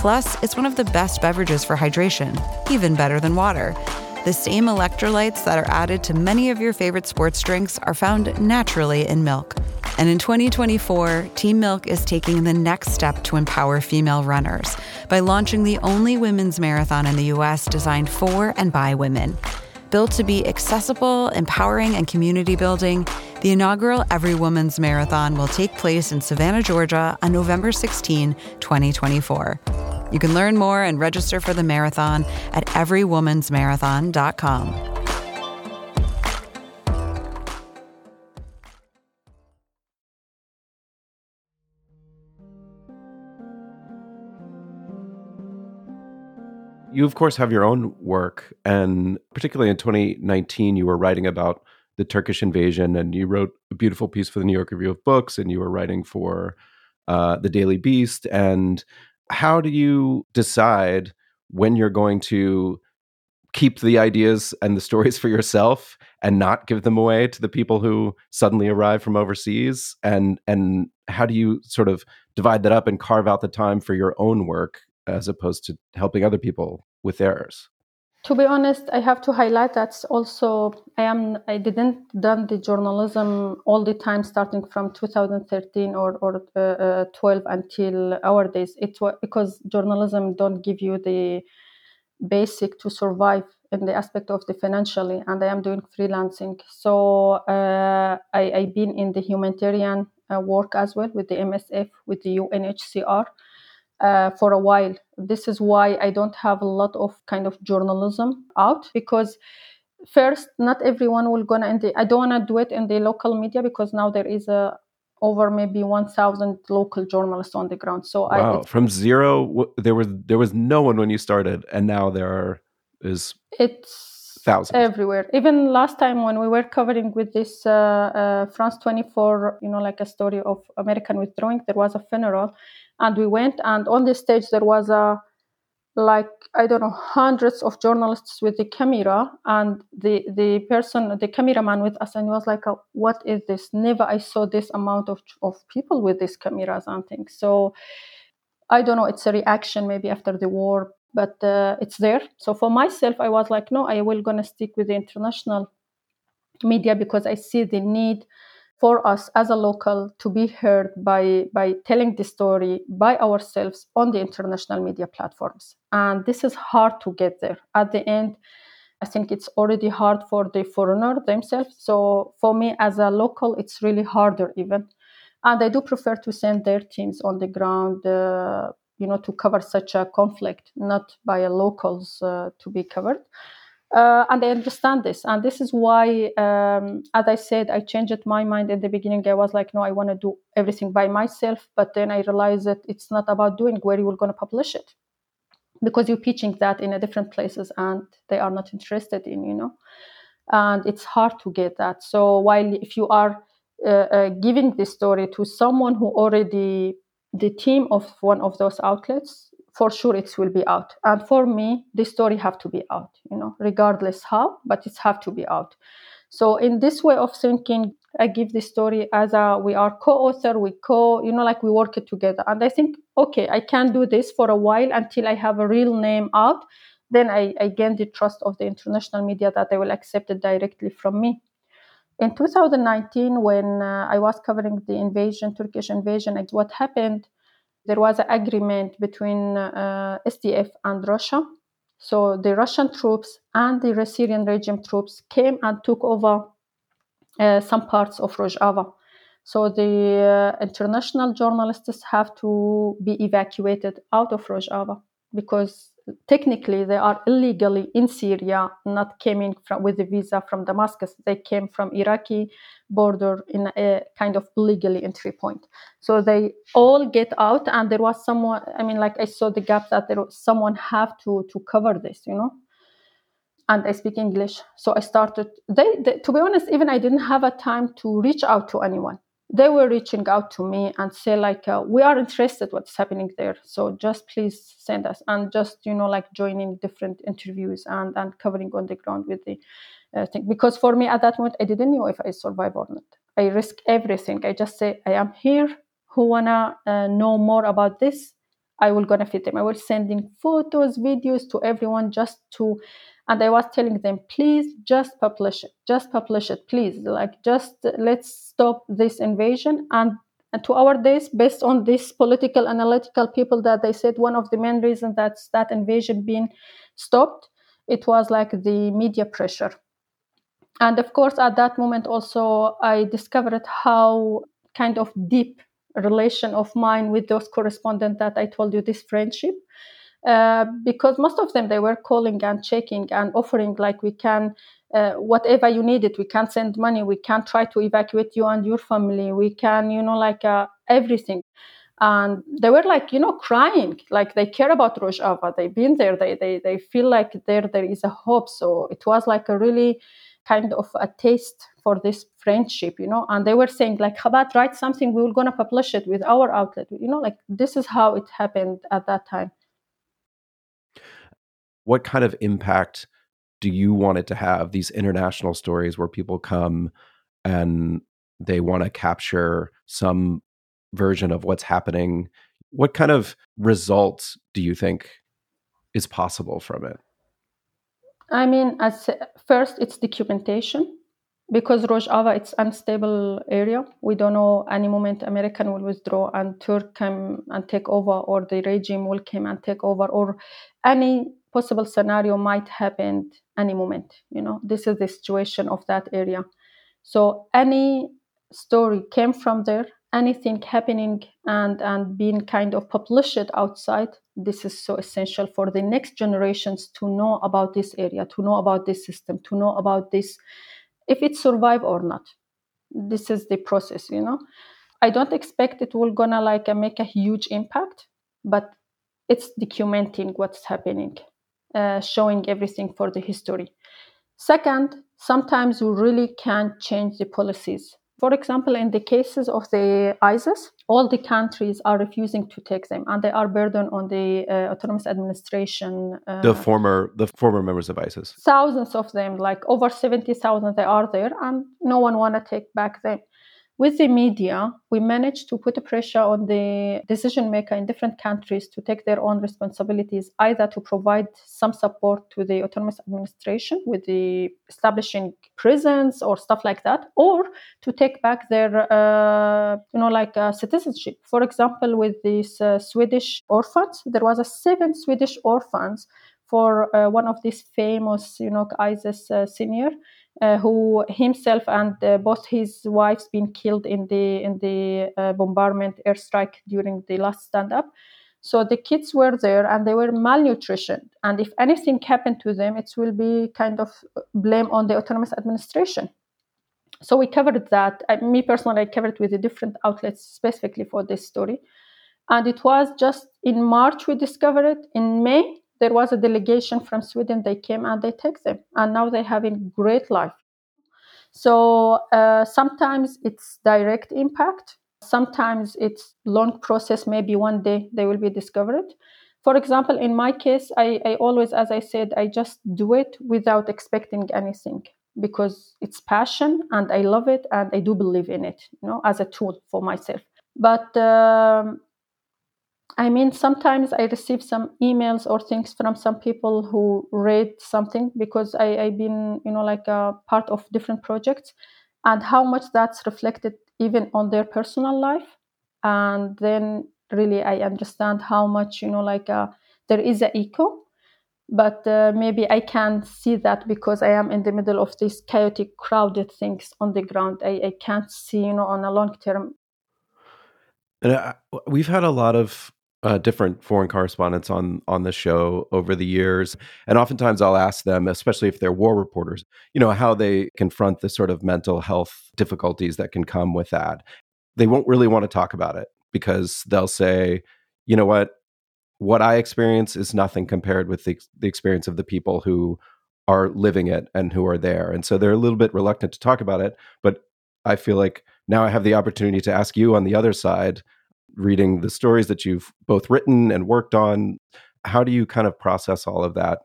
Plus, it's one of the best beverages for hydration, even better than water. The same electrolytes that are added to many of your favorite sports drinks are found naturally in milk. And in 2024, Team Milk is taking the next step to empower female runners by launching the only women's marathon in the US designed for and by women. Built to be accessible, empowering, and community building, the inaugural Every Woman's Marathon will take place in Savannah, Georgia on November 16, 2024. You can learn more and register for the marathon at everywomansmarathon.com. You, of course, have your own work. And particularly in 2019, you were writing about the Turkish invasion and you wrote a beautiful piece for the New York Review of Books and you were writing for uh, the Daily Beast. And how do you decide when you're going to keep the ideas and the stories for yourself and not give them away to the people who suddenly arrive from overseas? And and how do you sort of divide that up and carve out the time for your own work as opposed to helping other people with theirs to be honest i have to highlight that also i am i didn't done the journalism all the time starting from 2013 or, or uh, uh, 12 until our days it was because journalism don't give you the basic to survive in the aspect of the financially and i am doing freelancing so uh, I, i've been in the humanitarian uh, work as well with the msf with the unhcr uh, for a while. This is why I don't have a lot of kind of journalism out because first, not everyone will gonna. The, I don't wanna do it in the local media because now there is a over maybe 1000 local journalists on the ground so wow. I, from zero there was there was no one when you started and now there are is it's thousands everywhere even last time when we were covering with this uh, uh, france 24 you know like a story of american withdrawing there was a funeral and we went and on the stage there was a like i don't know hundreds of journalists with the camera and the the person the cameraman with us and was like uh, what is this? Never i saw this amount of of people with these cameras and things. So i don't know it's a reaction maybe after the war but uh, it's there. So for myself i was like no i will gonna stick with the international media because i see the need for us as a local to be heard by by telling the story by ourselves on the international media platforms. And this is hard to get there. At the end i think it's already hard for the foreigner themselves. So for me as a local it's really harder even. And i do prefer to send their teams on the ground uh, you know to cover such a conflict not by locals uh, to be covered uh, and I understand this. And this is why, um, as I said, I changed my mind in the beginning. I was like, no, I want to do everything by myself. But then I realized that it's not about doing where you're going to publish it because you're pitching that in a different places and they are not interested in, you know. And it's hard to get that. So while if you are uh, uh, giving this story to someone who already the team of one of those outlets for sure it will be out. And for me this story have to be out you know regardless how but it's have to be out. So in this way of thinking i give the story as a we are co-author we co you know like we work it together. And i think okay i can do this for a while until i have a real name out. Then i, I gain the trust of the international media that they will accept it directly from me. In 2019 when uh, i was covering the invasion turkish invasion what happened there was an agreement between uh, SDF and Russia So the Russian troops and the Syrian regime troops came and took over uh, some parts of Rojava. So the uh, international journalists have to be evacuated out of Rojava because technically they are illegally in Syria, not coming from with the visa from Damascus. They came from Iraqi border in a kind of legally entry point. So they all get out, and there was someone. I mean, like I saw the gap that there was someone have to to cover this, you know. And I speak English, so I started. They, they to be honest, even I didn't have a time to reach out to anyone they were reaching out to me and say like uh, we are interested what's happening there so just please send us and just you know like joining different interviews and and covering on the ground with the uh, thing. Because for me at that moment i didn't know if i survive or not. I risk everything. I just say i am here. Who wanna uh, know more about this? I will gonna fit them. I was sending photos videos to everyone just to and i was telling them please just publish it just publish it please. Like just let's stop this invasion. And, and to our days based on this political analytical people that they said one of the main reasons that that invasion being stopped it was like the media pressure. And of course at that moment also i discovered how kind of deep relation of mine with those correspondents that i told you this friendship uh, because most of them they were calling and checking and offering like we can uh, whatever you needed we can send money. We can try to evacuate you and your family. We can you know like uh, everything. And they were like you know crying. Like they care about rojava. They've been there. They, they they feel like there there is a hope. So it was like a really kind of a taste for this friendship you know? And they were saying like Khabat write something. We were to publish it with our outlet. You know like this is how it happened at that time what kind of impact do you want it to have these international stories where people come and they want to capture some version of what's happening? What kind of results do you think is possible from it? I mean as first it's documentation. Because Rojava it's unstable area. We don't know any moment American will withdraw and Turk come and take over, or the regime will come and take over, or any possible scenario might happen any moment you know? This is the situation of that area. So any story came from there anything happening and and being kind of published outside this is so essential for the next generations to know about this area to know about this system to know about this if it survive or not. This is the process you know? I don't expect it will gonna like make a huge impact but it's documenting what's happening uh, showing everything for the history. Second, sometimes you really can't change the policies. For example, in the cases of the ISIS, all the countries are refusing to take them, and they are burden on the uh, autonomous administration. Uh, the former, the former members of ISIS. Thousands of them, like over seventy thousand, they are there, and no one want to take back them with the media, we managed to put pressure on the decision maker in different countries to take their own responsibilities, either to provide some support to the autonomous administration with the establishing prisons or stuff like that, or to take back their, uh, you know, like uh, citizenship. For example, with these uh, Swedish orphans, there was a seven Swedish orphans for uh, one of these famous, you know, ISIS uh, senior who himself and uh, both his wives been killed in the in the uh, bombardment airstrike during the last stand up so the kids were there and they were malnutrition and if anything happened to them it will be kind of blame on the autonomous administration. So we covered that. I, me personally i covered with the different outlets specifically for this story. And it was just in march we discovered it. In may there was a delegation from Sweden. They came and they take them, and now they're having great life. So uh, sometimes it's direct impact. Sometimes it's long process. Maybe one day they will be discovered. For example, in my case, I, I always, as I said, I just do it without expecting anything because it's passion and I love it and I do believe in it, you know, as a tool for myself. But um, I mean, sometimes I receive some emails or things from some people who read something because I, I've been, you know, like a part of different projects and how much that's reflected even on their personal life. And then really I understand how much, you know, like uh, there is an echo but uh, maybe I can see that because I am in the middle of these chaotic, crowded things on the ground. I, I can't see, you know, on a long term. And uh, we've had a lot of uh, different foreign correspondents on on the show over the years, and oftentimes I'll ask them, especially if they're war reporters, you know, how they confront the sort of mental health difficulties that can come with that. They won't really want to talk about it because they'll say, you know what, what I experience is nothing compared with the, the experience of the people who are living it and who are there. And so they're a little bit reluctant to talk about it. But I feel like now I have the opportunity to ask you on the other side, reading the stories that you've both written and worked on. How do you kind of process all of that?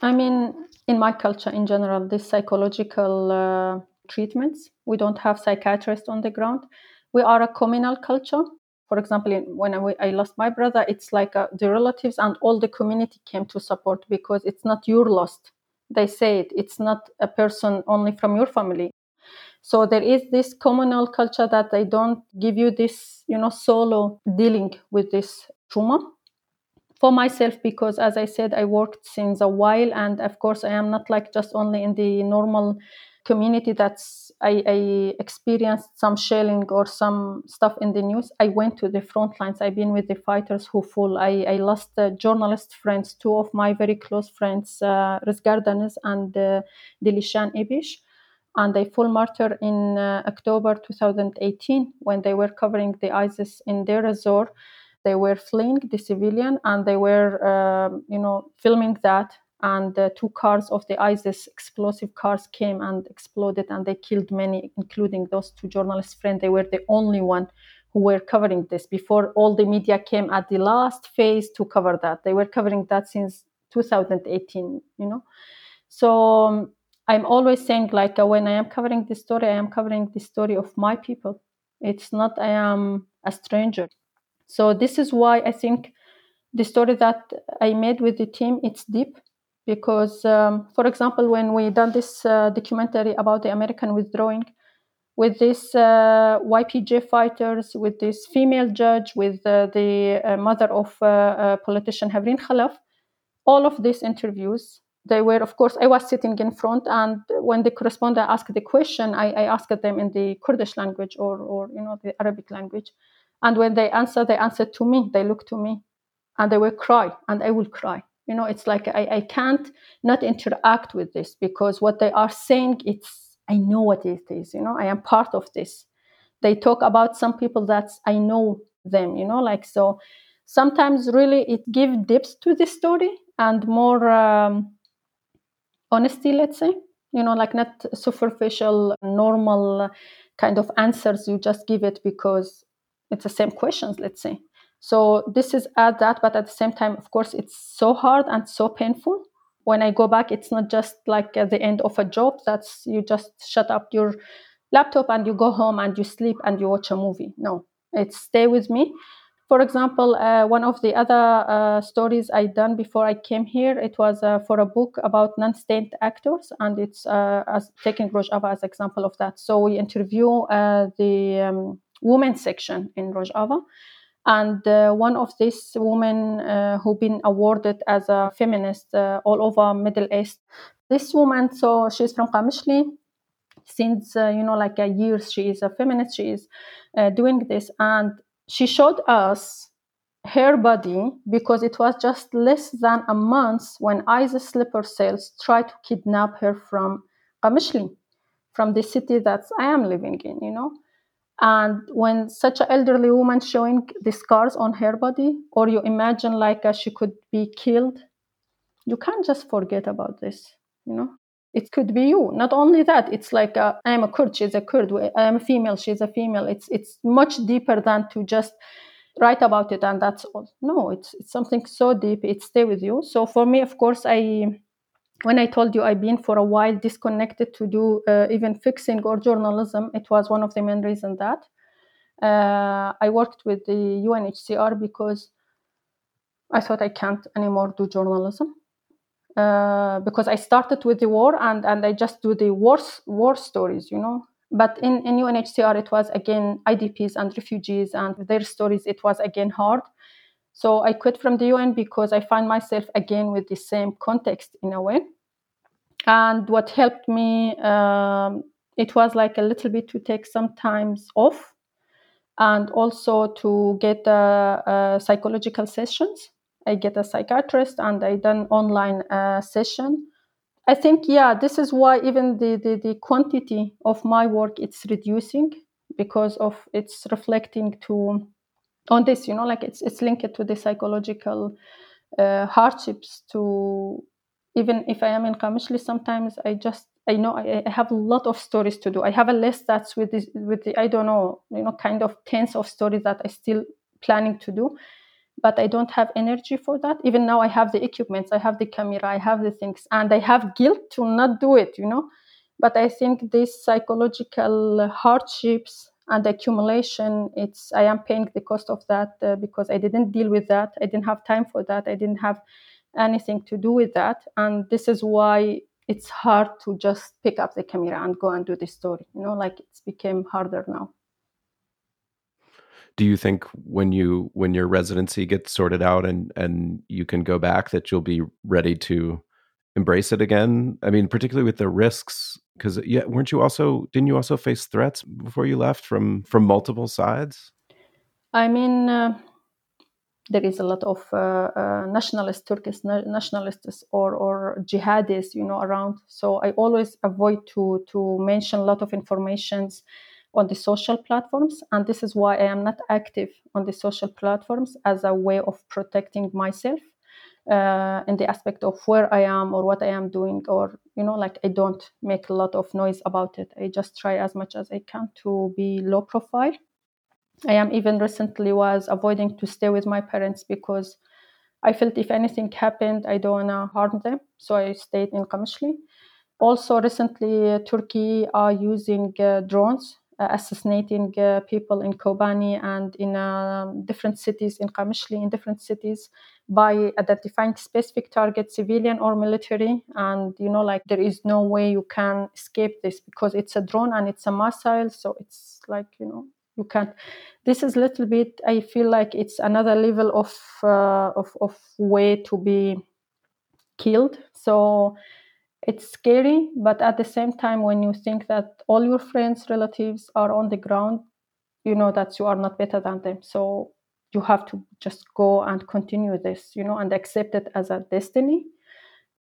I mean, in my culture in general, this psychological uh, treatments, we don't have psychiatrists on the ground. We are a communal culture for example, when I, I lost my brother, it's like uh, the relatives and all the community came to support because it's not your loss. They say it. It's not a person only from your family. So there is this communal culture that they don't give you this, you know, solo dealing with this trauma. For myself, because as I said, I worked since a while, and of course, I am not like just only in the normal community that's I, I, experienced some shelling or some stuff in the news. I went to the front lines. I've been with the fighters who fall i, I lost uh, journalist friends two of my very close friends uh, Rizgar Deniz and uh, Dilishan Ibish and they full martyr in uh, october 2018 when they were covering the isis in their resort they were fleeing the civilian and they were uh, you know filming that and uh, two cars of the ISIS explosive cars came and exploded and they killed many, including those two journalists' friends. They were the only one who were covering this before all the media came at the last phase to cover that. They were covering that since 2018, you know. So um, I'm always saying, like, uh, when I am covering this story, I am covering the story of my people. It's not I am a stranger. So this is why I think the story that I made with the team it's deep because um, for example when we done this uh, documentary about the american withdrawing with this uh, ypg fighters with this female judge with uh, the uh, mother of uh, politician Hevrin Khalaf all of these interviews they were of course i was sitting in front and when the correspondent asked the question i, I asked them in the kurdish language or, or you know the arabic language. And when they answered they answered to me they looked to me and they will cry and i will cry. You know it's like I, I can't not interact with this because what they are saying it's i know what it is you know i am part of this. They talk about some people that i know them you know like so sometimes really it gives depth to the story and more um, honesty let's say you know like not superficial normal kind of answers you just give it because it's the same questions let's say so this is at that, but at the same time, of course, it's so hard and so painful. When I go back, it's not just like at the end of a job. That's you just shut up your laptop and you go home and you sleep and you watch a movie. No, it's stay with me. For example, uh, one of the other uh, stories I done before I came here, it was uh, for a book about non-state actors, and it's uh, as taking Rojava as example of that. So we interview uh, the um, women section in Rojava and uh, one of these women who been awarded as a feminist all over Middle East. This woman, so she's from Qamishli. Since uh, you know, like a year, she is a feminist. She is uh, doing this, and she showed us her body because it was just less than a month when ISIS sleeper cells tried to kidnap her from Qamishli, from the city that I am living in. You know, and when such an elderly woman showing the scars on her body, or you imagine like uh, she could be killed, you can't just forget about this, you know? It could be you. Not only that, it's like uh, I am a Kurd, she's a Kurd. I am a female, she's a female. It's it's much deeper than to just write about it and that's all. No, it's it's something so deep. It stay with you. So for me, of course, I when I told you I've been for a while disconnected to do uh, even fixing or journalism, it was one of the main reasons that uh, I worked with the UNHCR because I thought I can't anymore do journalism. Uh, because I started with the war and, and I just do the war, war stories, you know. But in, in UNHCR, it was again IDPs and refugees and their stories, it was again hard So I quit from the UN because I find myself again with the same context in a way. And what helped me, um, it was like a little bit to take some times off and also to get uh, uh, psychological sessions. I get a psychiatrist and I done online uh, session. I think yeah, this is why even the, the the quantity of my work it's reducing because of it's reflecting to on this you know like it's it's linked to the psychological uh, hardships to even if i am in kamishli sometimes i just i know I, I, have a lot of stories to do i have a list that's with this with the i don't know you know kind of tens of stories that i still planning to do but i don't have energy for that. Even now i have the equipment i have the camera i have the things and i have guilt to not do it you know? But i think these psychological hardships and accumulation it's i am paying the cost of that uh, because i didn't deal with that i didn't have time for that i didn't have anything to do with that and this is why it's hard to just pick up the camera and go and do the story you know? Like it's became harder now do you think when you when your residency gets sorted out and and you can go back that you'll be ready to embrace it again? I mean particularly with the risks because yeah weren't you also didn't you also face threats before you left from from multiple sides? I mean uh, there is a lot of uh, uh, nationalist turkish nationalists or or jihadists, you know around. So i always avoid to to mention a lot of informations on the social platforms and this is why i am not active on the social platforms as a way of protecting myself uh, in the aspect of where I am or what I am doing, or you know, like I don't make a lot of noise about it. I just try as much as I can to be low profile. I am even recently was avoiding to stay with my parents because I felt if anything happened, I don't wanna harm them, so I stayed in Kamishli. Also, recently, uh, Turkey are using uh, drones assassinating uh, people in Kobani and in um, different cities in Kamishli in different cities by identifying specific targets civilian or military. And you know like there is no way you can escape this because it's a drone and it's a missile. So it's like you know you can't. This is a little bit i feel like it's another level of uh, of, of way to be killed. So it's scary but at the same time when you think that all your friends relatives are on the ground you know that you are not better than them. So you have to just go and continue this you know and accept it as a destiny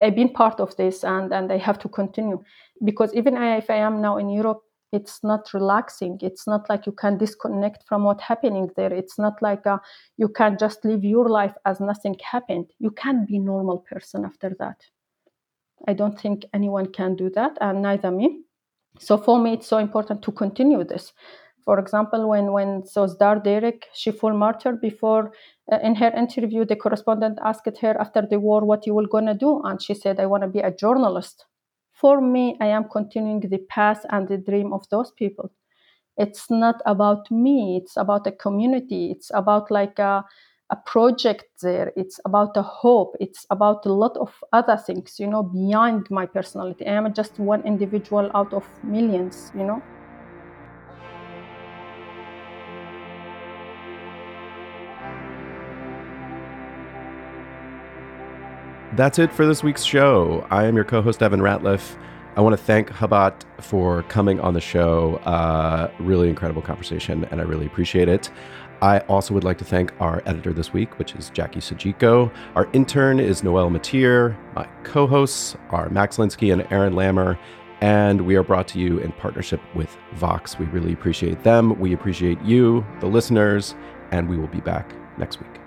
i've been part of this and and i have to continue. Because even if i am now in europe it's not relaxing. It's not like you can disconnect from what's happening there. It's not like a, you can just live your life as nothing happened. You can't be normal person after that I don't think anyone can do that, and neither me. So for me, it's so important to continue this. For example, when when Sözdar Derek, she full martyr, before uh, in her interview, the correspondent asked her after the war what you were gonna do, and she said, "I want to be a journalist." For me, I am continuing the path and the dream of those people. It's not about me. It's about a community. It's about like a a project there it's about a hope it's about a lot of other things you know beyond my personality i am just one individual out of millions you know That's it for this week's show. I am your co host, Evan Ratliff. I want to thank Khabat for coming on the show. Uh, really incredible conversation, and I really appreciate it. I also would like to thank our editor this week, which is Jackie Sajiko. Our intern is Noel Matier. My co hosts are Max Linsky and Aaron Lammer. And we are brought to you in partnership with Vox. We really appreciate them. We appreciate you, the listeners, and we will be back next week.